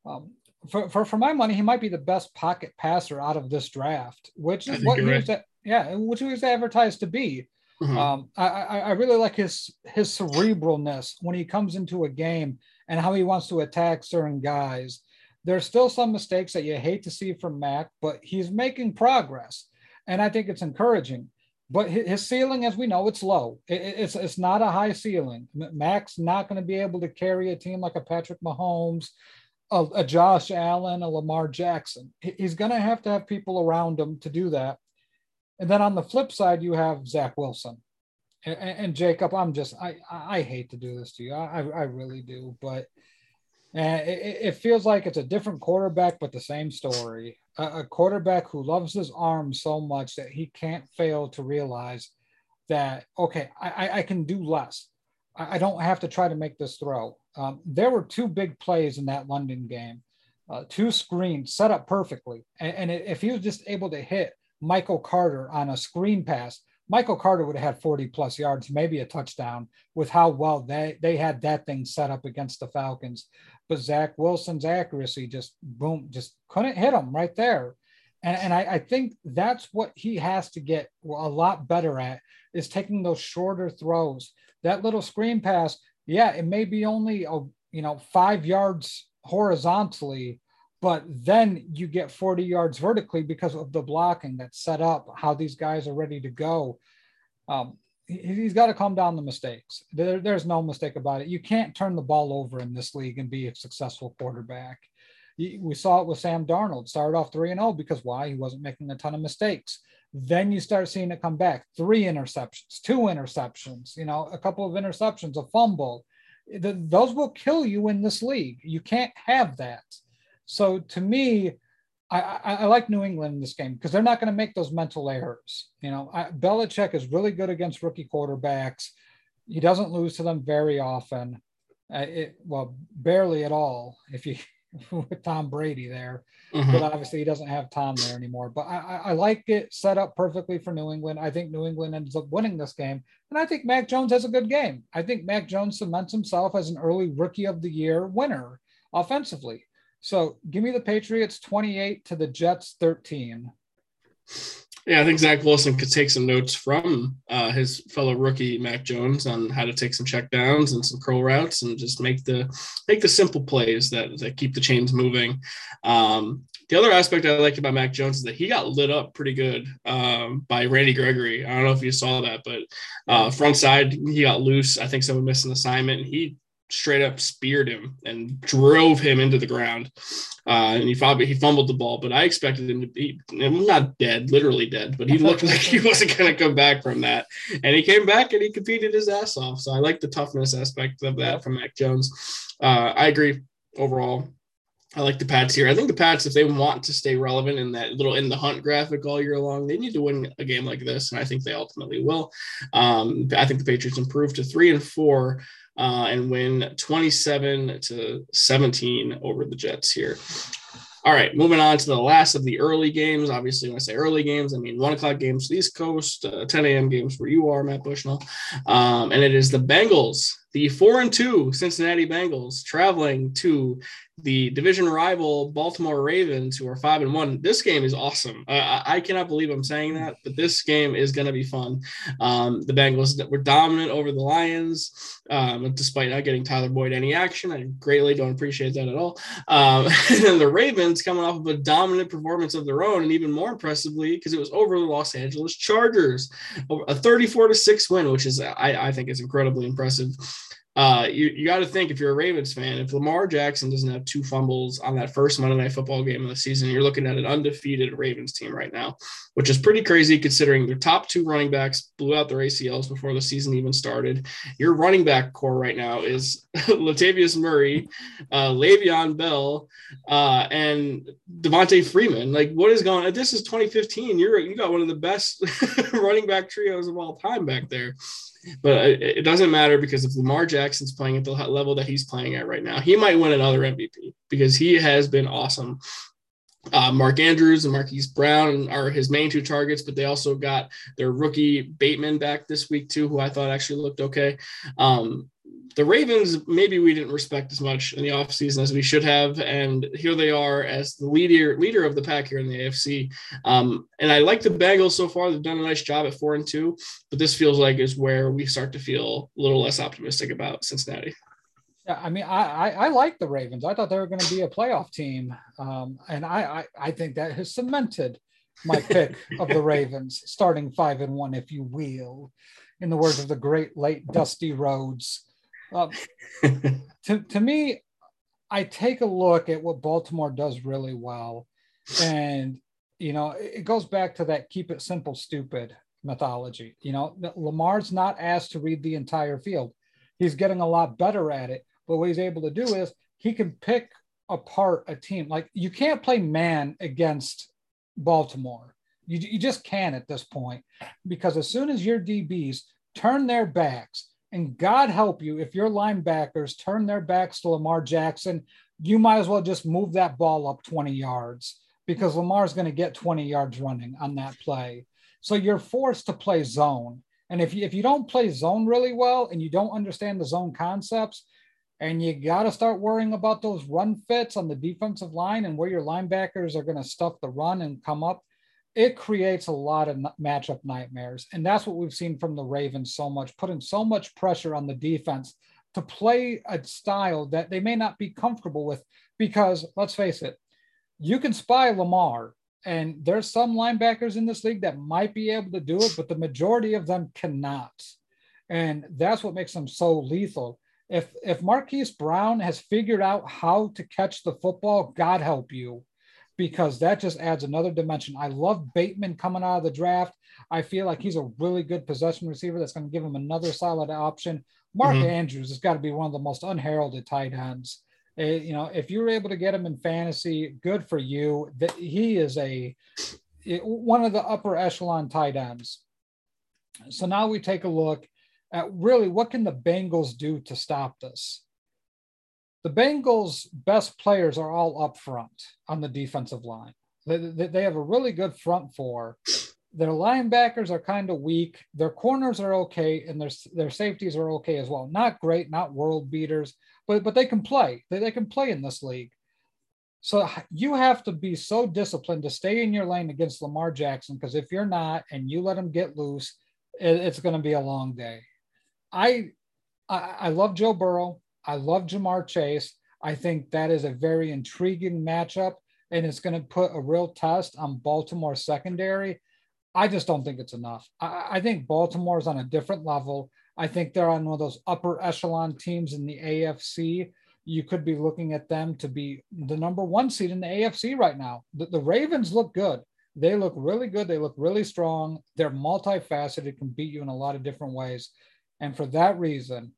Um, for, for, for my money, he might be the best pocket passer out of this draft, which is what he right. was, yeah, which he was advertised to be. Mm-hmm. Um, I, I, I really like his his cerebralness when he comes into a game and how he wants to attack certain guys there's still some mistakes that you hate to see from Mac, but he's making progress. And I think it's encouraging. But his ceiling, as we know, it's low. It's, it's not a high ceiling. Mac's not going to be able to carry a team like a Patrick Mahomes, a, a Josh Allen, a Lamar Jackson. He's going to have to have people around him to do that. And then on the flip side, you have Zach Wilson. And, and Jacob, I'm just, I, I hate to do this to you. I, I really do. But – and it, it, feels like it's a different quarterback, but the same story. A, a, quarterback who loves his arm so much that he can't fail to realize that, okay, I, I can do less. I, I don't have to try to make this throw. Um, there were two big plays in that London game. uh, two screens set up perfectly. And, and, if he was just able to hit Michael Carter on a screen pass, Michael Carter would have had 40 plus yards, maybe a touchdown with how well they, they had that thing set up against the Falcons. But Zach Wilson's accuracy just boom, just couldn't hit him right there. And, and I, I think that's what he has to get a lot better at is taking those shorter throws. That little screen pass, yeah, it may be only a you know five yards horizontally, but then you get 40 yards vertically because of the blocking that's set up, how these guys are ready to go. Um, he, has got to calm down the mistakes. There, there's no mistake about it. You can't turn the ball over in this league and be a successful quarterback. We saw it with Sam Darnold. Started off 3 and 0 because why? He wasn't making a ton of mistakes. Then you start seeing it come back. Three interceptions, two interceptions, you know, a couple of interceptions, a fumble. The, those will kill you in this league. You can't have that. So to me, I, I, I like New England in this game because they're not going to make those mental errors. You know, I, Belichick is really good against rookie quarterbacks. He doesn't lose to them very often. Uh, it, well, barely at all. If you *laughs* with Tom Brady there, mm-hmm. but obviously he doesn't have Tom there anymore. But I, I, like it set up perfectly for New England. I think New England ends up winning this game, and I think Mac Jones has a good game. I think Mac Jones cements himself as an early Rookie of the Year winner offensively. So give me the Patriots 28 to the Jets 13. Yeah, I think Zach Wilson could take some notes from uh, his fellow rookie Mac Jones on how to take some check downs and some curl routes and just make the make the simple plays that, that keep the chains moving. Um, the other aspect I liked about Mac Jones is that he got lit up pretty good um, by Randy Gregory. I don't know if you saw that, but uh, front side he got loose. I think someone missed an assignment, and he straight up speared him and drove him into the ground. Uh, and he probably he fumbled the ball, but I expected him to be not dead, literally dead, but he looked *laughs* like he wasn't going to come back from that. And he came back and he competed his ass off. So I like the toughness aspect of that from Mac Jones. Uh, I agree overall. I like the Pats here. I think the Pats, if they want to stay relevant in that little in the hunt graphic all year long, they need to win a game like this, and I think they ultimately will. Um, I think the Patriots improve to three and four uh, and win 27 to 17 over the Jets here. All right, moving on to the last of the early games. Obviously, when I say early games, I mean one o'clock games to the East Coast, uh, 10 a.m. games where you are, Matt Bushnell. Um, and it is the Bengals, the four and two Cincinnati Bengals, traveling to the division rival Baltimore Ravens, who are five and one. This game is awesome. Uh, I cannot believe I'm saying that, but this game is going to be fun. Um, the Bengals were dominant over the Lions, um, despite not getting Tyler Boyd any action. I greatly don't appreciate that at all. Um, *laughs* and the Ravens coming off of a dominant performance of their own, and even more impressively, because it was over the Los Angeles Chargers, a 34 to six win, which is I, I think is incredibly impressive uh, you, you got to think if you're a Ravens fan, if Lamar Jackson doesn't have two fumbles on that first Monday Night Football game of the season, you're looking at an undefeated Ravens team right now, which is pretty crazy considering their top two running backs blew out their ACLs before the season even started. Your running back core right now is *laughs* Latavius Murray, uh, Le'Veon Bell, uh, and Devonta Freeman. Like, what is going on? This is 2015. You're you got one of the best *laughs* running back trios of all time back there. But it doesn't matter because if Lamar Jackson's playing at the level that he's playing at right now, he might win another MVP because he has been awesome. Uh, Mark Andrews and Marquise Brown are his main two targets, but they also got their rookie Bateman back this week too, who I thought actually looked okay. Um, the Ravens, maybe we didn't respect as much in the offseason as we should have. And here they are as the leader leader of the pack here in the AFC. Um, and I like the Bengals so far. They've done a nice job at four and two, but this feels like is where we start to feel a little less optimistic about Cincinnati. Yeah, I mean, I, I, I like the Ravens. I thought they were going to be a playoff team. Um, and I, I, I think that has cemented my pick of the *laughs* Ravens, starting five and one, if you will, in the words of the great late Dusty Rhodes. Um, *laughs* to, to me, I take a look at what Baltimore does really well. And, you know, it goes back to that keep it simple, stupid mythology. You know, Lamar's not asked to read the entire field. He's getting a lot better at it. But what he's able to do is he can pick apart a team. Like you can't play man against Baltimore. You, you just can't at this point because as soon as your DBs turn their backs and God help you if your linebackers turn their backs to Lamar Jackson, you might as well just move that ball up 20 yards because Lamar's going to get 20 yards running on that play. So you're forced to play zone. And if you, if you don't play zone really well and you don't understand the zone concepts, and you got to start worrying about those run fits on the defensive line and where your linebackers are going to stuff the run and come up, it creates a lot of matchup nightmares. And that's what we've seen from the Ravens so much, putting so much pressure on the defense to play a style that they may not be comfortable with. Because let's face it, you can spy Lamar, and there's some linebackers in this league that might be able to do it, but the majority of them cannot. And that's what makes them so lethal. If if Marquise Brown has figured out how to catch the football, God help you, because that just adds another dimension. I love Bateman coming out of the draft. I feel like he's a really good possession receiver that's going to give him another solid option. Mark mm-hmm. Andrews has got to be one of the most unheralded tight ends. Uh, you know, if you're able to get him in fantasy, good for you. That he is a one of the upper echelon tight ends. So now we take a look at really what can the Bengals do to stop this. The Bengals' best players are all up front on the defensive line. They, they have a really good front four their linebackers are kind of weak. Their corners are okay, and their their safeties are okay as well. Not great, not world beaters, but but they can play. They, they can play in this league. So you have to be so disciplined to stay in your lane against Lamar Jackson because if you're not and you let him get loose, it, it's going to be a long day. I, I I love Joe Burrow. I love Ja'Marr Chase. I think that is a very intriguing matchup, and it's going to put a real test on Baltimore secondary I just don't think it's enough. I, I think Baltimore is on a different level. I think they're on one of those upper echelon teams in the AFC. You could be looking at them to be the number one seed in the AFC right now. The, the Ravens look good. They look really good. They look really strong. They're multifaceted, can beat you in a lot of different ways. And for that reason,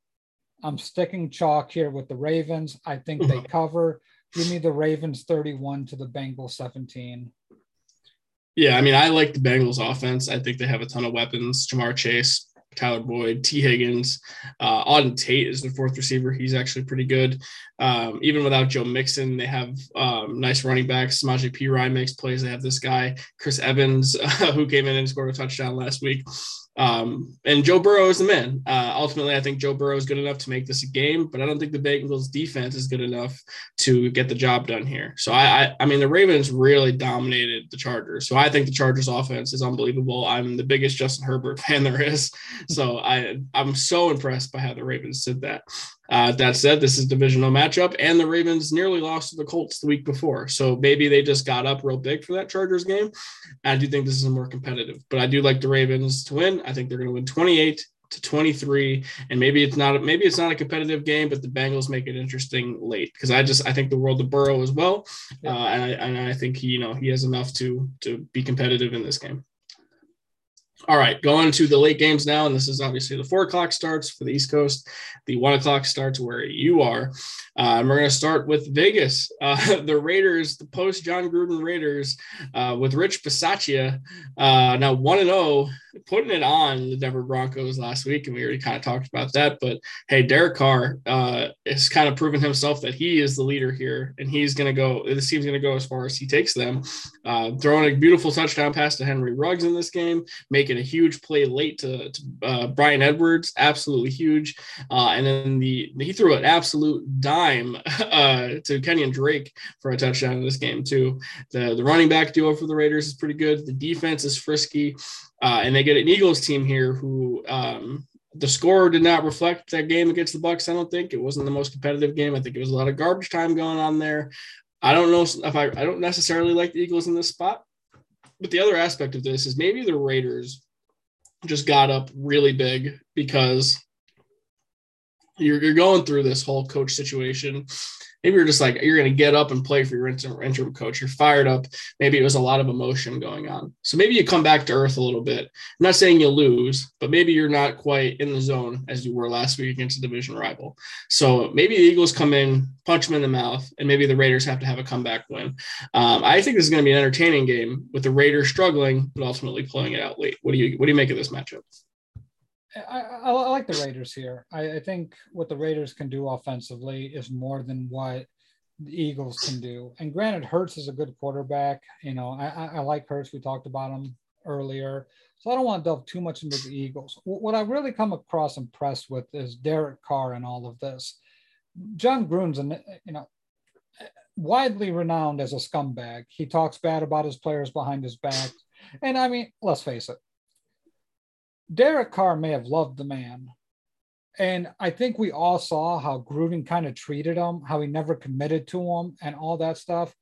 I'm sticking chalk here with the Ravens. I think they *laughs* cover. Give me the Ravens 31 to the Bengals 17. Yeah, I mean, I like the Bengals offense. I think they have a ton of weapons. Ja'Marr Chase, Tyler Boyd, Tee Higgins, uh, Auden Tate is the fourth receiver. He's actually pretty good. Um, even without Joe Mixon, they have um, nice running backs. Samaje Perine makes plays. They have this guy, Chris Evans, uh, *laughs* who came in and scored a touchdown last week. Um, and Joe Burrow is the man. Uh, ultimately, I think Joe Burrow is good enough to make this a game, but I don't think the Bengals defense is good enough to get the job done here. So I, I, I mean, the Ravens really dominated the Chargers. So I think the Chargers offense is unbelievable. I'm the biggest Justin Herbert *laughs* fan there is. So I, I'm so impressed by how the Ravens did that. Uh, that said, this is divisional matchup, and the Ravens nearly lost to the Colts the week before. So maybe they just got up real big for that Chargers game. I do think this is more competitive, but I do like the Ravens to win. I think they're going to win 28 to 23, and maybe it's not maybe it's not a competitive game, but the Bengals make it interesting late because I just I think the world of Burrow as well, uh, and I and I think he you know he has enough to to be competitive in this game. All right, going to the late games now, and this is obviously the four o'clock starts for the East Coast. The one o'clock starts where you are. Uh, we're going to start with Vegas. Uh, *laughs* the Raiders, the post Jon Gruden Raiders, uh, with Rich Bisaccia, uh, now one and zero, oh, putting it on the Denver Broncos last week, and we already kind of talked about that. But hey, Derek Carr uh, has kind of proven himself that he is the leader here, and he's going to go. This team's going to go as far as he takes them. Uh, throwing a beautiful touchdown pass to Henry Ruggs in this game, making a huge play late to, to uh, Bryan Edwards, absolutely huge. Uh, and then the he threw an absolute dime *laughs* uh, to Kenyan Drake for a touchdown in this game too. The the running back duo for the Raiders is pretty good. The defense is frisky, uh, and they get an Eagles team here who. Um, the score did not reflect that game against the Bucs. I don't think it wasn't the most competitive game. I think it was a lot of garbage time going on there. I don't know if I, I don't necessarily like the Eagles in this spot, but the other aspect of this is maybe the Raiders just got up really big because you're, you're going through this whole coach situation maybe you're just like you're going to get up and play for your interim, interim coach. You're fired up. Maybe it was a lot of emotion going on. So maybe you come back to earth a little bit. I'm not saying you lose but maybe you're not quite in the zone as you were last week against a division rival. So maybe the eagles come in punch them in the mouth and maybe the raiders have to have a comeback win. Um, i think this is going to be an entertaining game with the raiders struggling but ultimately pulling it out late. What do you what do you make of this matchup I, I, I, like the Raiders here. I, I, think what the Raiders can do offensively is more than what the Eagles can do. And granted, Hurts is a good quarterback. You know, I, like Hurts. We talked about him earlier. So I don't want to delve too much into the Eagles. What I really come across impressed with is Derek Carr and all of this. Jon Gruden's, an, you know, widely renowned as a scumbag. He talks bad about his players behind his back. And I mean, let's face it, Derek Carr may have loved the man. And I think we all saw how Gruden kind of treated him, how he never committed to him, and all that stuff.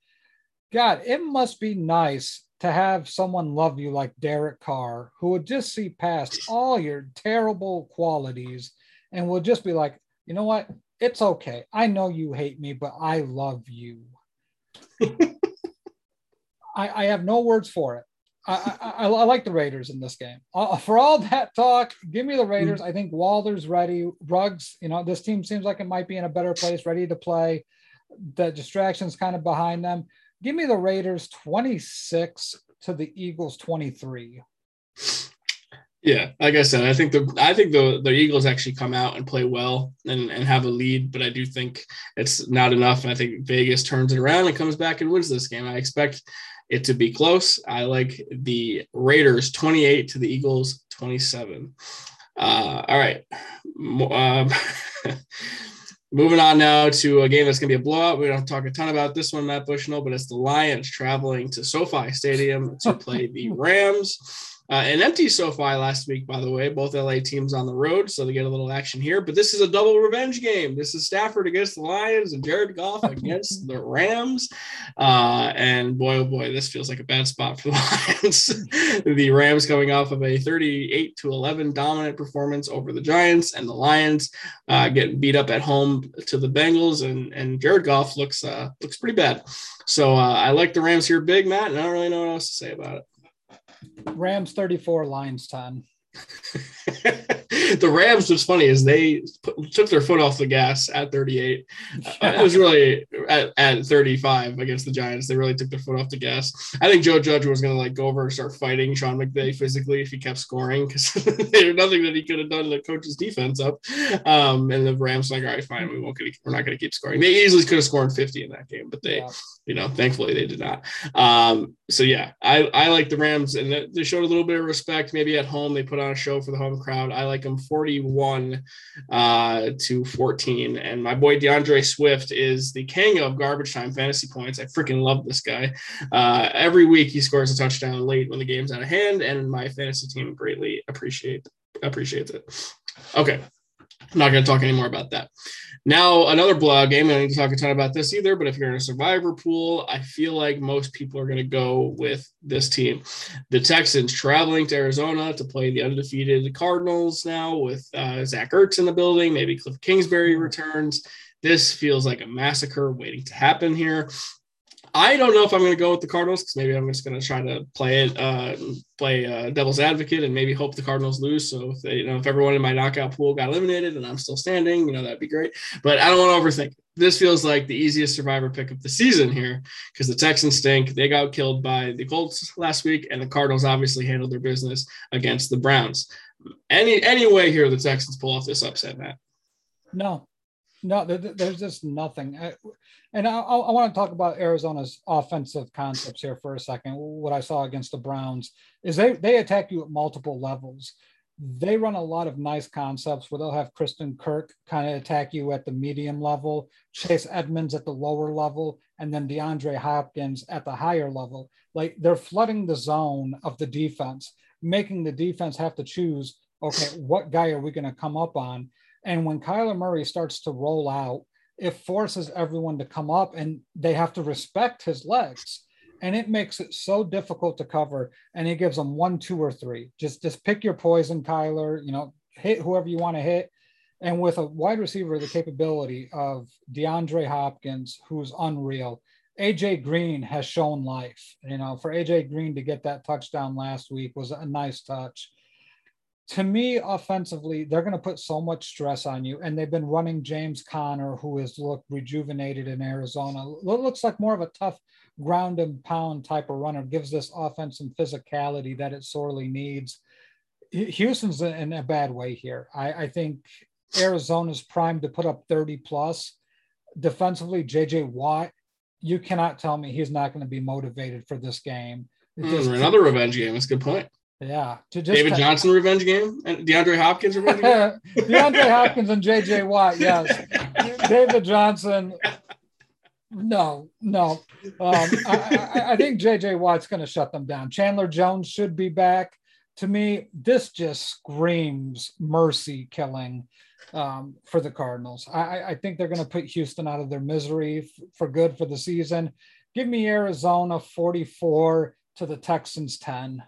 God, it must be nice to have someone love you like Derek Carr, who would just see past all your terrible qualities and will just be like, you know what? It's okay. I know you hate me, but I love you. *laughs* I, I have no words for it. I, I, I, like the Raiders in this game. Uh, for all that talk, give me the Raiders. I think Waller's ready. Ruggs, you know, this team seems like it might be in a better place, ready to play. The distractions kind of behind them. Give me the Raiders 26 to the Eagles 23. Yeah, like I said, I think the I think the the Eagles actually come out and play well and, and have a lead, but I do think it's not enough. And I think Vegas turns it around and comes back and wins this game. I expect it to be close. I like the Raiders 28 to the Eagles 27. Uh, all right. Um, *laughs* moving on now to a game that's going to be a blowout. We don't talk a ton about this one, Matt Bushnell, but it's the Lions traveling to SoFi Stadium to play the *laughs* Rams. Uh, an empty SoFi last week, by the way. Both LA teams on the road, so they get a little action here. But this is a double revenge game. This is Stafford against the Lions and Jared Goff *laughs* against the Rams. Uh, and boy, oh boy, this feels like a bad spot for the *laughs* Lions. *laughs* the Rams coming off of a 38 to 11 dominant performance over the Giants, and the Lions uh, getting beat up at home to the Bengals. And and Jared Goff looks uh, looks pretty bad. So uh, I like the Rams here, big Matt, and I don't really know what else to say about it. Rams 34, Lions 10. *laughs* the Rams was funny as they put, took their foot off the gas at 38. Uh, it was really at, at 35 against the Giants. They really took their foot off the gas. I think Joe Judge was going to like go over and start fighting Sean McVay physically if he kept scoring because *laughs* there's nothing that he could have done to coach his defense up. Um, and the Rams like, all right, fine, we won't. We're not going to keep scoring. They easily could have scored 50 in that game, but they, yeah. You know, thankfully they did not. Um, so yeah, I I like the Rams and they showed a little bit of respect. Maybe at home they put on a show for the home crowd. I like them 41 uh, to 14. And my boy D'Andre Swift is the king of garbage time fantasy points. I freaking love this guy. Uh, every week he scores a touchdown late when the game's out of hand, and my fantasy team greatly appreciate appreciates it. Okay, I'm not going to talk anymore about that. Now, another blog game. I don't need to talk a ton about this either, but if you're in a survivor pool, I feel like most people are going to go with this team. The Texans traveling to Arizona to play the undefeated Cardinals now with uh, Zach Ertz in the building. Maybe Cliff Kingsbury returns. This feels like a massacre waiting to happen here. I don't know if I'm going to go with the Cardinals because maybe I'm just going to try to play it, uh, play uh, devil's advocate, and maybe hope the Cardinals lose. So if they, you know, if everyone in my knockout pool got eliminated and I'm still standing, you know, that'd be great. But I don't want to overthink. This feels like the easiest survivor pick of the season here because the Texans stink. They got killed by the Colts last week, and the Cardinals obviously handled their business against the Browns. Any any way here the Texans pull off this upset, Matt? No, no, there's just nothing. And I, I, want to talk about Arizona's offensive concepts here for a second. What I saw against the Browns is they they attack you at multiple levels. They run a lot of nice concepts where they'll have Christian Kirk kind of attack you at the medium level, Chase Edmonds at the lower level, and then DeAndre Hopkins at the higher level. Like they're flooding the zone of the defense, making the defense have to choose okay, what guy are we going to come up on? And when Kyler Murray starts to roll out, it forces everyone to come up and they have to respect his legs. And it makes it so difficult to cover. And he gives them one, two, or three. Just just pick your poison, Kyler. You know, hit whoever you want to hit. And with a wide receiver, the capability of DeAndre Hopkins, who's unreal. AJ Green has shown life. You know, for AJ Green to get that touchdown last week was a nice touch to me, offensively, they're going to put so much stress on you. And they've been running James Conner, who has looked rejuvenated in Arizona. Looks like more of a tough ground and pound type of runner, gives this offense some physicality that it sorely needs. Houston's in a bad way here. I, I think Arizona's primed to put up 30 plus. defensively, JJ Watt, you cannot tell me he's not going to be motivated for this game. Mm, another revenge game. That's a good point. Yeah. To just David Johnson revenge game and DeAndre Hopkins revenge game. *laughs* DeAndre Hopkins and JJ Watt, yes. *laughs* David Johnson. No, no. Um, I, I, I think JJ Watt's going to shut them down. Chandler Jones should be back. To me, this just screams mercy killing um, for the Cardinals. I, I think they're going to put Houston out of their misery f- for good for the season. Give me Arizona 44 to the Texans 10.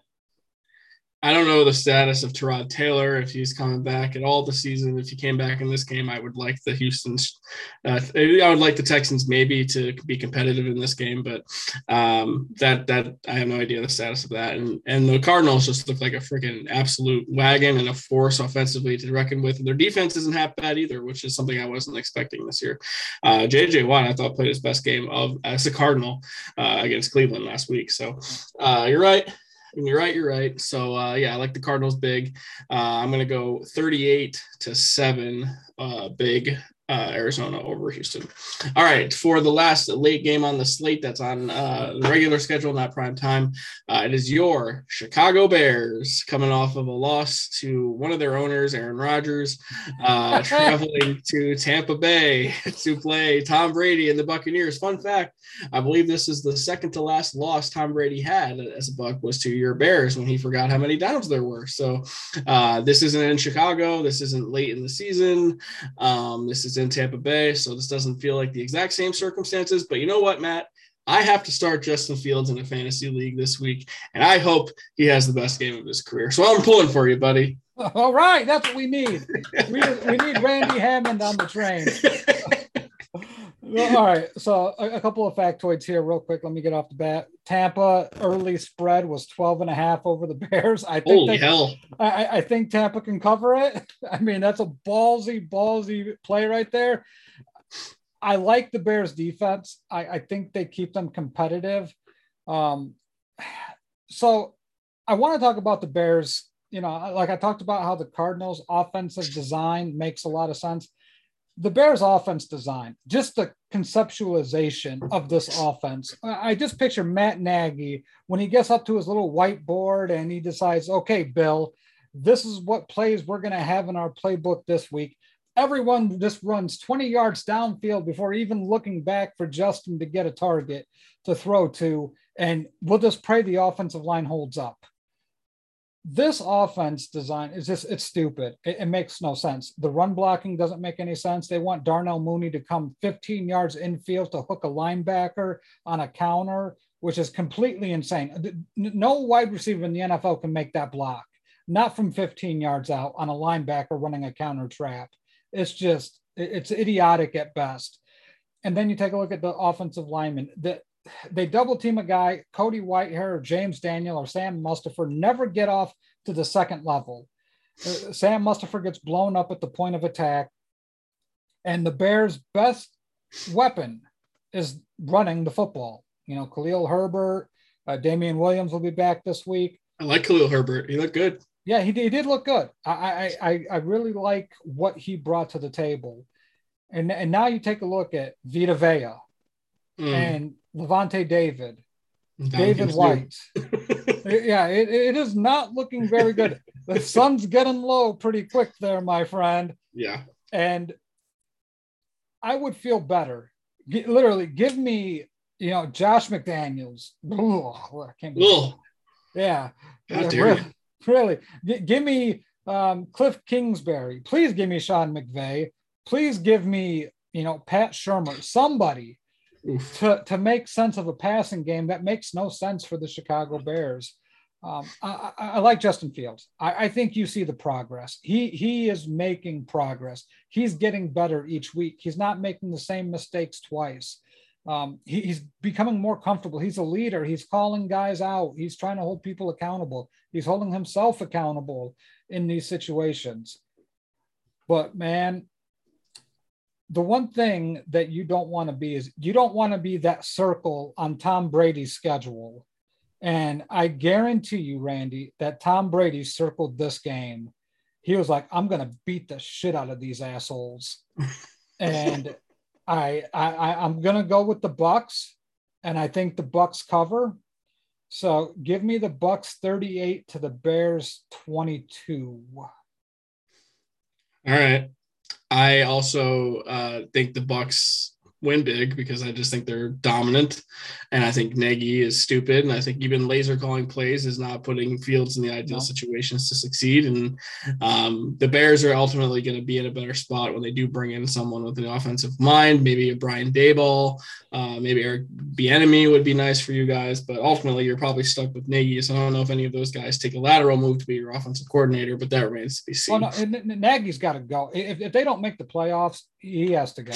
I don't know the status of Tyrod Taylor if he's coming back at all this season. If he came back in this game, I would like the Houston's. Uh, I would like the Texans maybe to be competitive in this game, but um, that that I have no idea the status of that. And and the Cardinals just look like a freaking absolute wagon and a force offensively to reckon with. And their defense isn't half bad either, which is something I wasn't expecting this year. Uh, JJ Watt I thought played his best game of as a Cardinal uh, against Cleveland last week. So uh, you're right. You're right. You're right. So uh, yeah, I like the Cardinals big. Uh, I'm gonna go 38 to seven. Uh, big uh, Arizona over Houston. All right, for the last late game on the slate that's on uh, the regular schedule, not prime time, uh, it is your Chicago Bears coming off of a loss to one of their owners, Aaron Rodgers, uh, *laughs* traveling to Tampa Bay *laughs* to play Tom Brady and the Buccaneers. Fun fact: I believe this is the second to last loss Tom Brady had as a Buc was to your Bears when he forgot how many downs there were. So uh, this isn't in Chicago. This isn't late in the season. Um, this is in Tampa Bay, so this doesn't feel like the exact same circumstances. But you know what, Matt? I have to start Justin Fields in a fantasy league this week, and I hope he has the best game of his career. So I'm pulling for you, buddy. All right, that's what we need. We, we need Randy Hammond on the train. *laughs* All right. So a, a, couple of factoids here, real quick. Let me get off the bat. Tampa early spread was 12 and a half over the *laughs* Bears. I think Holy they, hell. I, I think Tampa can cover it. *laughs* I mean, that's a ballsy, ballsy play right there. I like the Bears defense. I, I think they keep them competitive. Um, so I want to talk about the Bears. You know, like I talked about how the Cardinals offensive design makes a lot of sense the Bears offense design, just the conceptualization of this offense. I just picture Matt Nagy when he gets up to his little whiteboard and he decides, okay, Bill, this is what plays we're going to have in our playbook this week. Everyone just runs 20 yards downfield before even looking back for Justin to get a target to throw to. And we'll just pray the offensive line holds up this offense design is just it's stupid. It, it, makes no sense. The run blocking doesn't make any sense. They want Darnell Mooney to come 15 yards infield to hook a linebacker on a counter, which is completely insane. No wide receiver in the NFL can make that block, not from 15 yards out on a linebacker running a counter trap. It's just it's idiotic at best. And then you take a look at the offensive lineman. The they double team a guy, Cody Whitehair or James Daniel or Sam Mustipher never get off to the second level. Uh, Sam Mustipher gets blown up at the point of attack. And the Bears' best weapon is running the football. You know, Khalil Herbert, uh, Damien Williams will be back this week. I like Khalil Herbert. He looked good. Yeah, he, he did look good. I, I, I really like what he brought to the table. And, and now you take a look at Vita Vea mm. and Lavonte David, David White. *laughs* yeah, it, it is not looking very good. the *laughs* sun's getting low pretty quick there, my friend. Yeah. And I would feel better. Literally, give me, you know, Josh McDaniels. Ugh, I can't Yeah. How dare really, you? really. G- give me um, Cliff Kingsbury. Please give me Sean McVay. Please give me, you know, Pat Shurmur. Somebody to, to make sense of a passing game that makes no sense for the Chicago Bears. Um, I, I, I, like Justin Fields. I, I, think you see the progress. He he is making progress. He's getting better each week. He's not making the same mistakes twice. Um, he, he's becoming more comfortable. He's a leader. He's calling guys out. He's trying to hold people accountable. He's holding himself accountable in these situations. But man, the one thing that you don't want to be is you don't want to be that circle on Tom Brady's schedule. And I guarantee you, Randy, that Tom Brady circled this game. He was like, I'm going to beat the shit out of these assholes. *laughs* and I, I I'm gonna go with the Bucs, and I think the Bucs cover. So give me the Bucs 38 to the Bears 22. All right. I also uh, think the Bucs win big because I just think they're dominant. And I think Nagy is stupid. And I think even Lazor calling plays is not putting Fields in the ideal no. situations to succeed. And um, the Bears are ultimately going to be in a better spot when they do bring in someone with an offensive mind, maybe a Brian Daboll, uh, maybe Eric Bieniemy would be nice for you guys. But ultimately, you're probably stuck with Nagy. So I don't know if any of those guys take a lateral move to be your offensive coordinator, but that remains to be seen. Well, no, Nagy's got to go. If, if they don't make the playoffs, he has to go.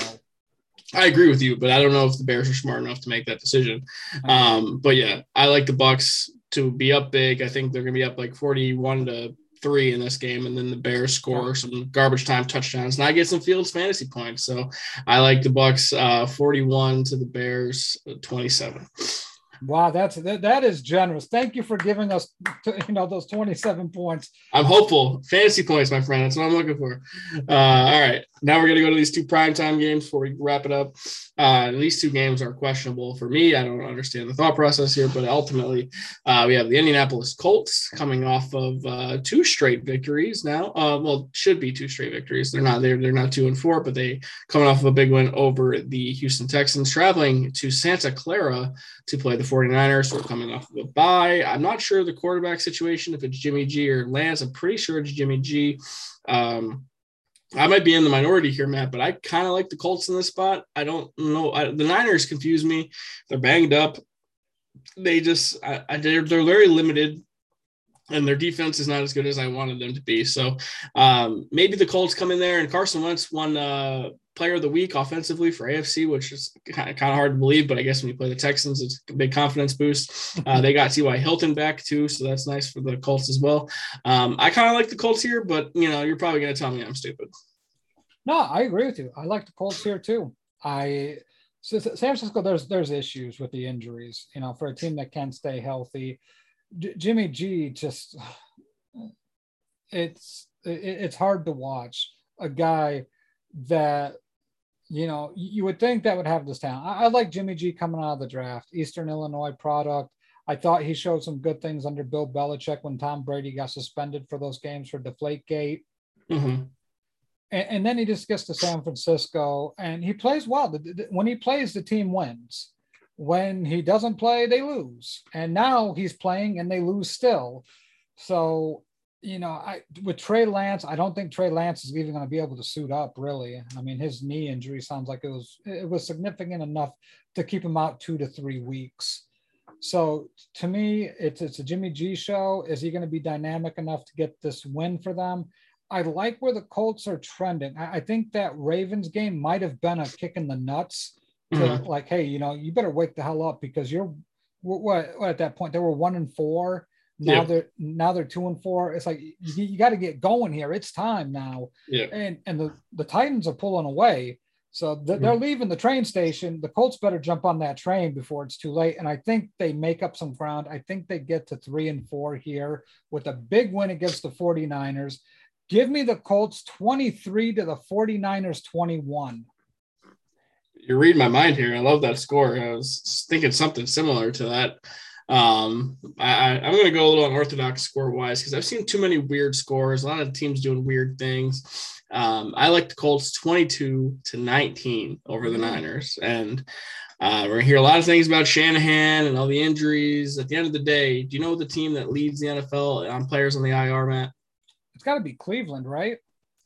I agree with you, but I don't know if the Bears are smart enough to make that decision. Um, but yeah, I like the Bucs to be up big. I think they're gonna be up like 41 to three in this game, and then the Bears score some garbage time touchdowns, and I get some Fields fantasy points. So I like the Bucs uh, 41 to the Bears 27. Wow, that's that, that is generous. Thank you for giving us, you know, those 27 points. I'm hopeful. Fantasy points, my friend. That's what I'm looking for. Uh, all right. Now we're to go to these two primetime games before we wrap it up. Uh, these two games are questionable for me. I don't understand the thought process here, but ultimately, uh, we have the Indianapolis Colts coming off of uh, two straight victories now. Uh, well, should be two straight victories. They're not there. They're not two and four, but they coming off of a big win over the Houston Texans, traveling to Santa Clara to play the 49ers. We're coming off of a bye. I'm not sure the quarterback situation, if it's Jimmy G or Lance. I'm pretty sure it's Jimmy G. Um, I might be in the minority here, Matt, but I kind of like the Colts in this spot. I don't know. I, the Niners confuse me. They're banged up. They just, I, I, they're, they're very limited and their defense is not as good as I wanted them to be. So um, maybe the Colts come in there and Carson Wentz won uh, player of the week offensively for AFC, which is kind of, hard to believe, but I guess when you play the Texans, it's a big confidence boost. Uh, they got T.Y. Hilton back too, so that's nice for the Colts as well. Um, I kind of like the Colts here, but you know, you're probably going to tell me I'm stupid. No, I agree with you. I like the Colts here too. I San Francisco, there's there's issues with the injuries. You know, for a team that can stay healthy, J- Jimmy G just it's it, it's hard to watch a guy that you know, you would think that would have this talent. I, I like Jimmy G coming out of the draft, Eastern Illinois product. I thought he showed some good things under Bill Belichick when Tom Brady got suspended for those games for Deflate Gate. Mm-hmm. And, and, then he just gets to San Francisco and he plays well. When he plays, the team wins. When he doesn't play, they lose. And now he's playing and they lose still. So you know, I with Trey Lance, I don't think Trey Lance is even going to be able to suit up. Really, I mean, his knee injury sounds like it was it was significant enough to keep him out two to three weeks. So to me, it's it's a Jimmy G show. Is he going to be dynamic enough to get this win for them? I like where the Colts are trending. I, I think that Ravens game might have been a kick in the nuts mm-hmm. like, hey, you know, you better wake the hell up because you're what, what at that point they were one and four now yeah. they're now they're two and four. It's like you, you got to get going here. It's time now. Yeah. And and the the Titans are pulling away. So they're mm-hmm. leaving the train station. The Colts better jump on that train before it's too late. And I think they make up some ground. I think they get to three and four here with a big win against the 49ers. Give me the Colts 23 to the 49ers 21. You're reading my mind here. I love that score. I was thinking something similar to that. Um, I, I'm going to go a little unorthodox score wise because I've seen too many weird scores. A lot of teams doing weird things. Um, I like the Colts 22 to 19 over the mm-hmm. Niners. And uh, we're going to hear a lot of things about Shanahan and all the injuries. At the end of the day, do you know the team that leads the NFL on players on the IR, Matt? It's got to be Cleveland, right?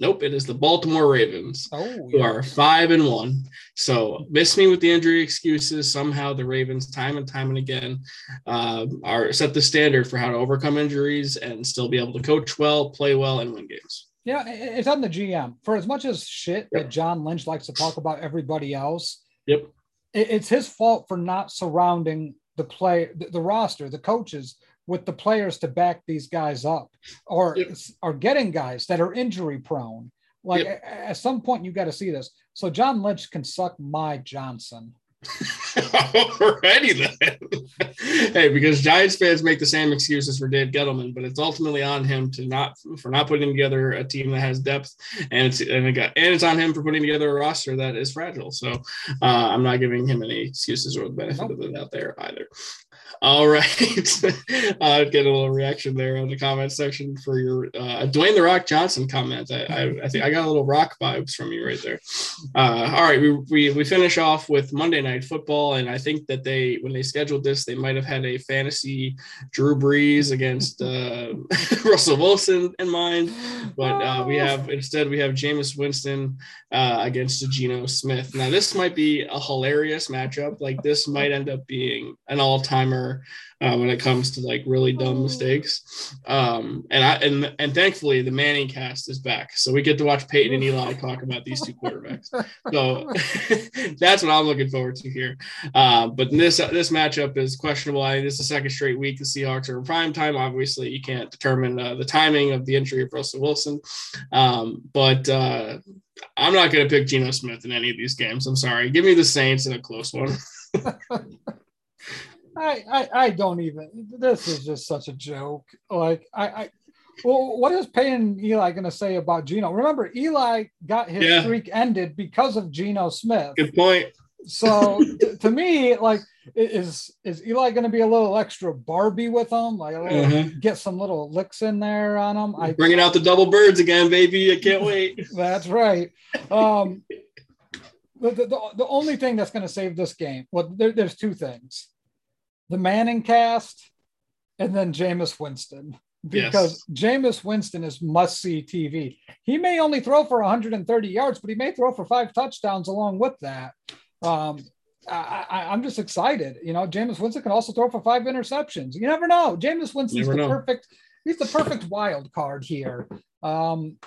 Nope, it is the Baltimore Ravens, oh, who are five and one. So miss me with the injury excuses. Somehow the Ravens, time and time and again, uh, are set the standard for how to overcome injuries and still be able to coach well, play well, and win games. Yeah, it's on the GM. For as much as shit yep. that John Lynch likes to talk about everybody else, yep, it's his fault for not surrounding the play, the roster, the coaches with the players to back these guys up or yep. are getting guys that are injury prone. Like yep. at some point, you got to see this. So John Lynch can suck my Johnson. *laughs* Alrighty then. hey, because Giants fans make the same excuses for Dave Gettleman, but it's ultimately on him to not for not putting together a team that has depth, and it's and, it got, and it's on him for putting together a roster that is fragile. So uh, I'm not giving him any excuses or the benefit nope. of the doubt there either. All right. *laughs* uh, get a little reaction there on the comment section for your uh, Dwayne the Rock Johnson comment. I, I, I, think I got a little rock vibes from you right there. Uh, all right. We, we, we finish off with Monday Night Football. And I think that they, when they scheduled this, they might have had a fantasy Drew Brees against uh, *laughs* Russell Wilson in mind. But uh, we have, instead, we have Jameis Winston uh, against Geno Smith. Now, this might be a hilarious matchup. Like, this might end up being an all timer uh, when it comes to like really dumb oh. mistakes. Um, and I and and thankfully the Manning cast is back, so we get to watch Peyton and Eli talk about these two quarterbacks. So *laughs* that's what I'm looking forward to here. Uh, but this this matchup is questionable. I mean, this is the second straight week the Seahawks are in prime time. Obviously, you can't determine uh, the timing of the injury of Russell Wilson, um, but. Uh, I'm not going to pick Geno Smith in any of these games. I'm sorry. Give me the Saints in a close one. *laughs* I, I, I don't even. This is just such a joke. Like I, I well, what is Peyton Eli going to say about Geno? Remember, Eli got his yeah. streak ended because of Geno Smith. Good point. So t- to me, like, is is Eli going to be a little extra Barbie with him? Like, mm-hmm. get some little licks in there on him. I bringing out the double birds again, baby. I can't *laughs* wait. That's right. Um, the, the, the only thing that's going to save this game, well, there, there's two things the Manning cast, and then Jameis Winston. Because yes. Jameis Winston is must see TV. He may only throw for 130 yards, but he may throw for five touchdowns along with that. Um, I, am just excited. You know, Jameis Winston can also throw for five interceptions. You never know. Jameis Winston's the know. perfect. He's the perfect wild card here. Um,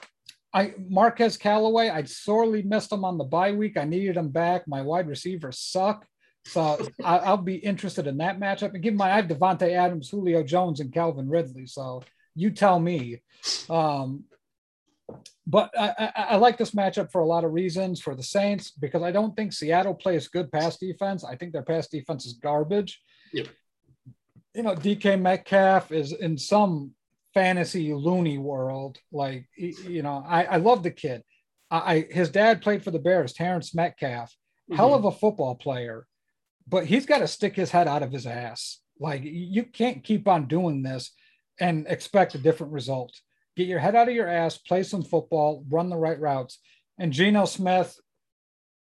I Marquez Callaway. I sorely missed him on the bye week. I needed him back. My wide receivers suck. So I, will be interested in that matchup. And give my I have Davante Adams, Julio Jones, and Calvin Ridley. So you tell me. Um, but I, I, I, like this matchup for a lot of reasons for the Saints because I don't think Seattle plays good pass defense. I think their pass defense is garbage. Yep. You know, DK Metcalf is in some fantasy loony world. Like, you know, I, I love the kid. I, his dad played for the Bears, Terrence Metcalf, hell mm-hmm. of a football player but he's got to stick his head out of his ass. Like you can't keep on doing this and expect a different result. Get your head out of your ass, play some football, run the right routes. And Geno Smith,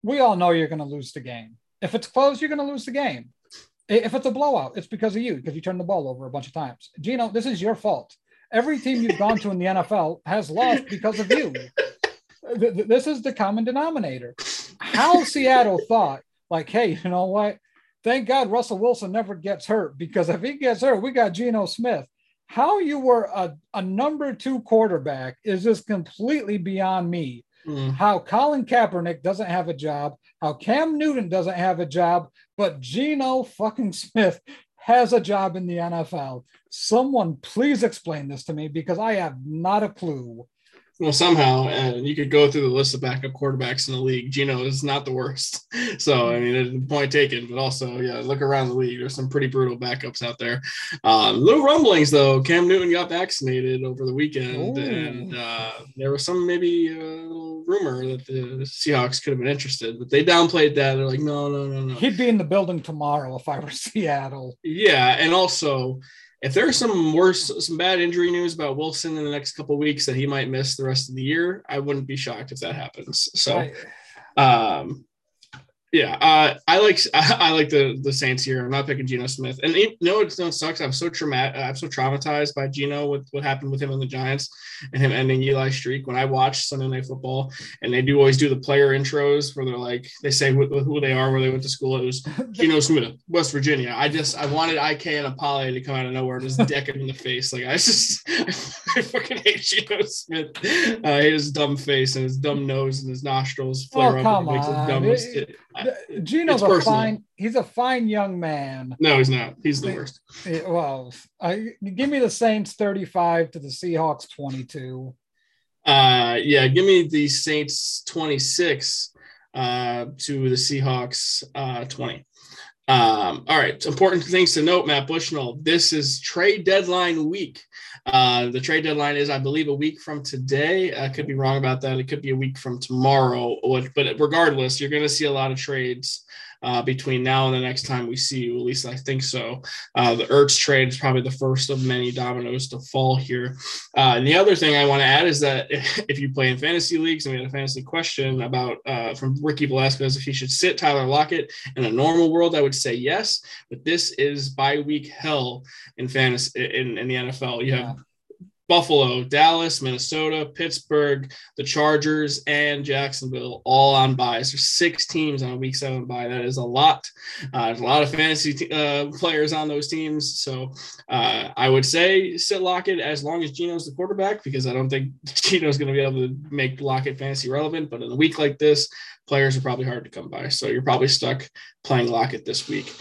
we all know you're going to lose the game. If it's close, you're going to lose the game. If it's a blowout, it's because of you because you turned the ball over a bunch of times. Geno, this is your fault. Every team you've gone to in the NFL has lost because of you. This is the common denominator. How Seattle thought, like, hey, you know what? Thank God Russell Wilson never gets hurt because if he gets hurt, we got Geno Smith. How you were a, a number two quarterback is just completely beyond me. Mm. How Colin Kaepernick doesn't have a job, how Cam Newton doesn't have a job, but Geno fucking Smith has a job in the NFL. Someone please explain this to me because I have not a clue well, somehow, and you could go through the list of backup quarterbacks in the league. Geno is not the worst. *laughs* So, I mean, point taken, but also, yeah, look around the league. There's some pretty brutal backups out there. Um, little rumblings, though. Cam Newton got vaccinated over the weekend, Ooh. and uh, there was some maybe uh, rumor that the Seahawks could have been interested, but they downplayed that. They're like, no, no, no, no. He'd be in the building tomorrow if I were *laughs* Seattle. Yeah, and also if there's some worse, some bad injury news about Wilson in the next couple weeks that he might miss the rest of the year, I wouldn't be shocked if that happens. So, um, yeah, uh, I like *laughs* I, like the the Saints here. I'm not picking Geno Smith, and you know it sucks. I'm so traumatic. I'm so traumatized by Geno with what happened with him and the Giants and him ending Eli's streak. When I watch Sunday Night Football, and they do always do the player intros where they're like they say who, who they are, where they went to school. It was *laughs* Geno Smith, West Virginia. I just I wanted IK and Apollo to come out of nowhere and just *laughs* deck him in the face. Like I just I fucking hate Geno Smith. Uh, his dumb face and his dumb nose and his nostrils flare oh, up. Come on. It, Geno's a fine. He's a fine young man. No, he's not. He's the worst. Well, I, give me the Saints 35 to the Seahawks 22. Uh, yeah, give me the Saints 26. uh, to the Seahawks uh, 20. Um, all right, important things to note, Matt Bushnell. This is trade deadline week. Uh, the trade deadline is, I believe, a week from today. I could be wrong about that. It could be a week from tomorrow. But regardless, you're going to see a lot of trades uh, between now and the next time we see you. At least I think so. Uh, the Ertz trade is probably the first of many dominoes to fall here. Uh, and the other thing I want to add is that *laughs* if you play in fantasy leagues, and we had a fantasy question about uh, from Ricky Velasquez if he should sit Tyler Lockett in a normal world, I would say yes. But this is bye week hell in fantasy in, in the NFL. You have Buffalo, Dallas, Minnesota, Pittsburgh, the Chargers, and Jacksonville all on byes. There's six teams on a week seven bye. That is a lot. Uh, there's a lot of fantasy uh, players on those teams. So uh, I would say sit Lockett as long as Geno's the quarterback because I don't think *laughs* Geno's going to be able to make Lockett fantasy relevant. But in a week like this, players are probably hard to come by. So you're probably stuck playing Lockett this week.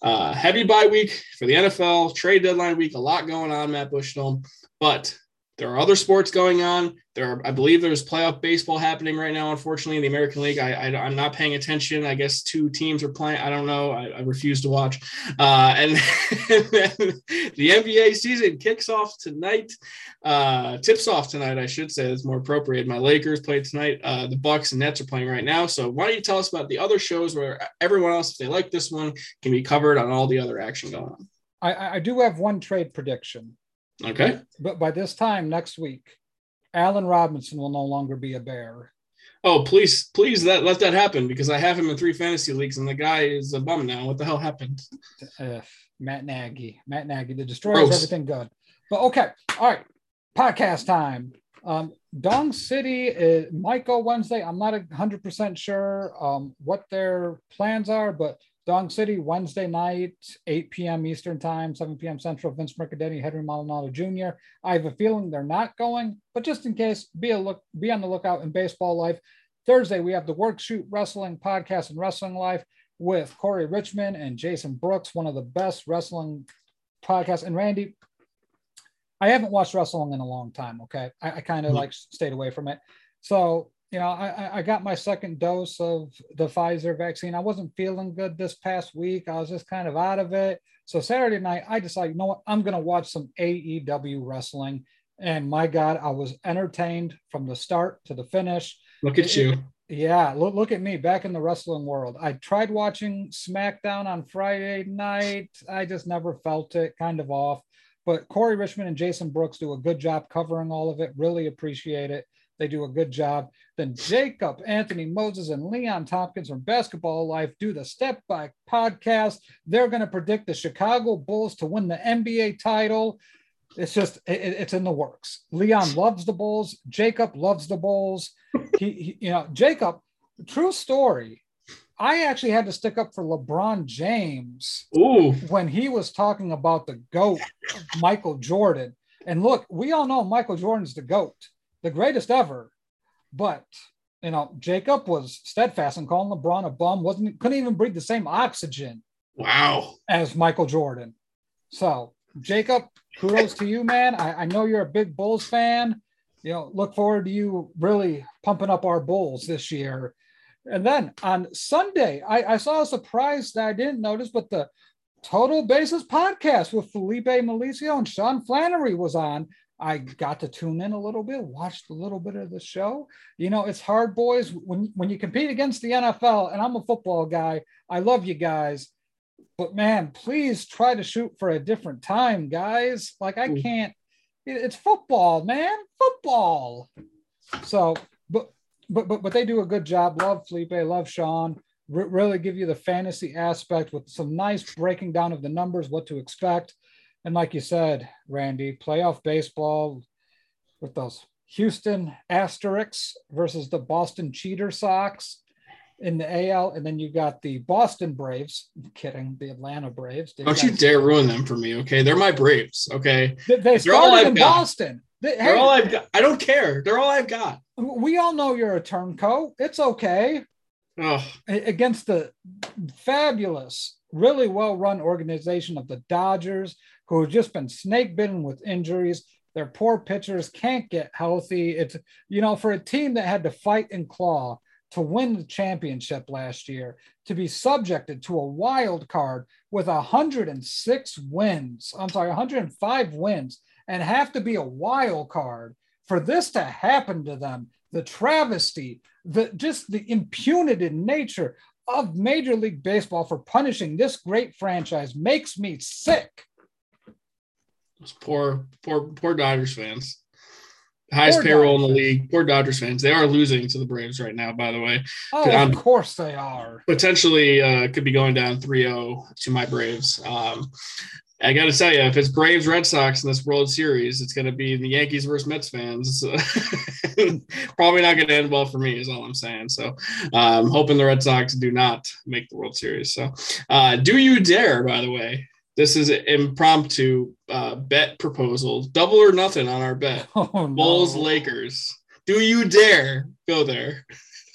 Uh, heavy bye week for the NFL, trade deadline week, a lot going on, Matt Bushnell. But there are other sports going on. There are, I believe there's playoff baseball happening right now. Unfortunately, in the American League, I, I am not paying attention. I guess two teams are playing. I don't know. I, I refuse to watch. Uh, and, and *laughs* the NBA season kicks off tonight. Uh, tips off tonight, I should say. That's more appropriate. My Lakers play tonight. Uh, the Bucks and Nets are playing right now. So why don't you tell us about the other shows where everyone else, if they like this one, can be covered on all the other action going on. I, I do have one trade prediction. Okay. But by this time next week, Allen Robinson will no longer be a bear. Oh, please, please let, let that happen because I have him in three fantasy leagues and the guy is a bum now. What the hell happened? Uh, Matt Nagy. Matt Nagy, the destroyer of everything good. But okay. All right. Podcast time. Um, Dong City is, might go Wednesday. I'm not 100% sure um, what their plans are, but Dong City, Wednesday night, 8 p.m. Eastern Time, 7 p.m. Central. Vince Mercadetti, Henry Maldonado Jr. I have a feeling they're not going, but just in case, be a look, be on the lookout in baseball life. Thursday, we have the Work Shoot Wrestling Podcast and Wrestling Life with Corey Richmond and Jason Brooks, one of the best wrestling podcasts. And Randy, I haven't watched wrestling in a long time. Okay, I, I kind of mm-hmm. like stayed away from it. So you know, I, I got my second dose of the Pfizer vaccine. I wasn't feeling good this past week. I was just kind of out of it. So Saturday night, I decided, you know what, I'm going to watch some AEW wrestling. And my God, I was entertained from the start to the finish. Look at you. Yeah, look, look at me back in the wrestling world. I tried watching SmackDown on Friday night. I just never felt it, kind of off. But Corey Richmond and Jason Brooks do a good job covering all of it. Really appreciate it. They do a good job. Then Jacob, Anthony Moses, and Leon Tompkins from Basketball Life do the Step Back podcast. They're going to predict the Chicago Bulls to win the NBA title. It's just, it, it's in the works. Leon loves the Bulls. Jacob loves the Bulls. He, he, you know, Jacob, true story. I actually had to stick up for LeBron James Ooh. when he was talking about the GOAT, Michael Jordan. And look, we all know Michael Jordan's the GOAT the greatest ever. But you know, Jacob was steadfast in calling LeBron a bum. wasn't couldn't even breathe the same oxygen. Wow. As Michael Jordan. So Jacob, kudos to you, man. I, I know you're a big Bulls fan. You know, look forward to you really pumping up our Bulls this year. And then on Sunday, I, I saw a surprise that I didn't notice, but the Total Basis podcast with Felipe Malicio and Sean Flannery was on. I got to tune in a little bit, watched a little bit of the show. You know, it's hard, boys. When when you compete against the NFL, and I'm a football guy, I love you guys, but man, please try to shoot for a different time, guys. Like I mm. can't. It's football, man, football. So, but but but but they do a good job. Love Felipe, love Sean. R- really give you the fantasy aspect with some nice breaking down of the numbers, what to expect. And like you said, Randy, playoff baseball with those Houston Asterix versus the Boston Cheater Sox in the AL, and then you got the Boston Braves. I'm kidding, the Atlanta Braves. They Don't you dare ruin them for me, okay? They're my Braves, okay? They, they started in got. Boston. They, are hey, all I've got. I don't care. They're all I've got. We all know you're a turncoat. It's okay. Oh. Against the fabulous, really well-run organization of the Dodgers, who have just been snake bitten with injuries. Their poor pitchers can't get healthy. It's, you know, for a team that had to fight and claw to win the championship last year, to be subjected to a wild card with 106 wins, I'm sorry, 105 wins, and have to be a wild card for this to happen to them, the travesty, the just the impunity nature of Major League Baseball for punishing this great franchise makes me sick. Those poor, poor, poor Dodgers fans. Highest poor payroll Dodgers. in the league. Poor Dodgers fans. They are losing to the Braves right now, by the way. Oh, of course they are. Potentially uh, could be going down 3 0 to my Braves. Um, I got to tell you, if it's Braves Red Sox in this World Series, it's going to be the Yankees versus Mets fans. *laughs* Probably not going to end well for me, is all I'm saying. So, I'm um, hoping the Red Sox do not make the World Series. So, uh, do you dare? By the way, this is an impromptu uh, bet proposal, double or nothing on our bet. *laughs* Oh, no. Bulls Lakers. Do you dare go there?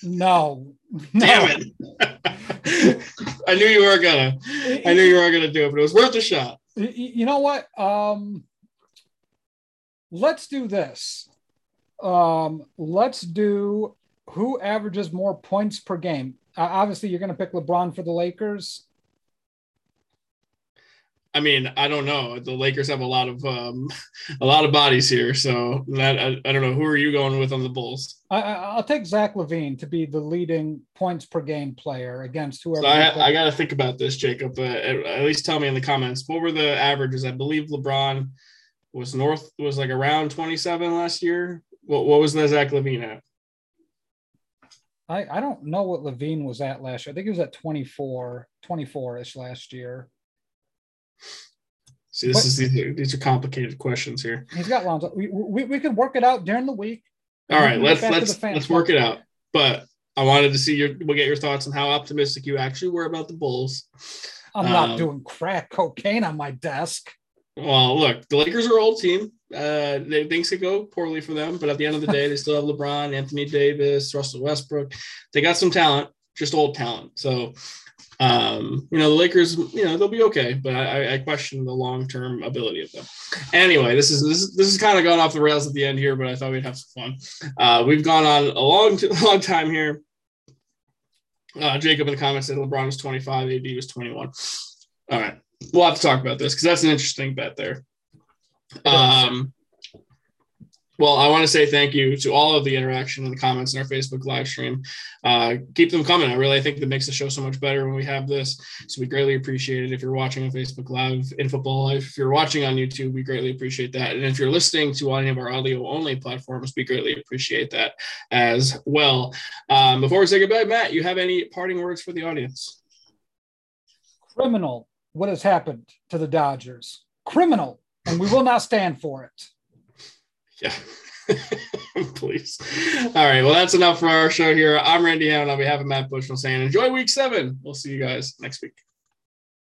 No. no. *laughs* Damn it. I knew you were gonna. I knew you were gonna do it, but it was worth a shot. You know what? Um, let's do this. Um, let's do who averages more points per game. Uh, obviously, you're going to pick LeBron for the Lakers. I mean, I don't know. The Lakers have a lot of um, *laughs* a lot of bodies here, so that I, I, don't know. Who are you going with on the Bulls? I, will take Zach LaVine to be the leading points per game player against whoever. So I, I got to think about this, Jacob. At, at, least tell me in the comments what were the averages. I believe LeBron was north was like around twenty seven last year. What what was the Zach LaVine at? I, I don't know what Levine was at last year. I think he was at 24, 24 ish last year. See, this is these are, these are complicated questions here. He's got Lonzo. We, we, we could work it out during the week. All right, let's let's let's work it out. But I wanted to see your we'll get your thoughts on how optimistic you actually were about the Bulls. I'm not um, doing crack cocaine on my desk. Well, look, the Lakers are old team. Uh, they, things could go poorly for them, but at the end of the day, they still have LeBron, Anthony Davis, Russell Westbrook. They got some talent, just old talent. So um, you know, the Lakers, you know, they'll be okay, but I, I question the long term ability of them. Anyway, this is this is this is kind of gone off the rails at the end here, but I thought we'd have some fun. Uh, we've gone on a long *laughs* long time here. Uh, Jacob in the comments said LeBron was 25, AD was 21. All right, we'll have to talk about this because that's an interesting bet there. Um, well, I want to say thank you to all of the interaction and the comments in our Facebook live stream. Uh, keep them coming. I really think that makes the show so much better when we have this. So we greatly appreciate it. If you're watching on Facebook Live in Football Life, if you're watching on YouTube, we greatly appreciate that. And if you're listening to any of our audio only platforms, we greatly appreciate that as well. Um, before we say goodbye, Matt, you have any parting words for the audience? Criminal, what has happened to the Dodgers? Criminal, and we will not stand for it. Yeah. *laughs* Please. All right. Well, that's enough for our show here. I'm Randy Hammond on behalf of Matt Bushnell saying enjoy week seven. We'll see you guys next week.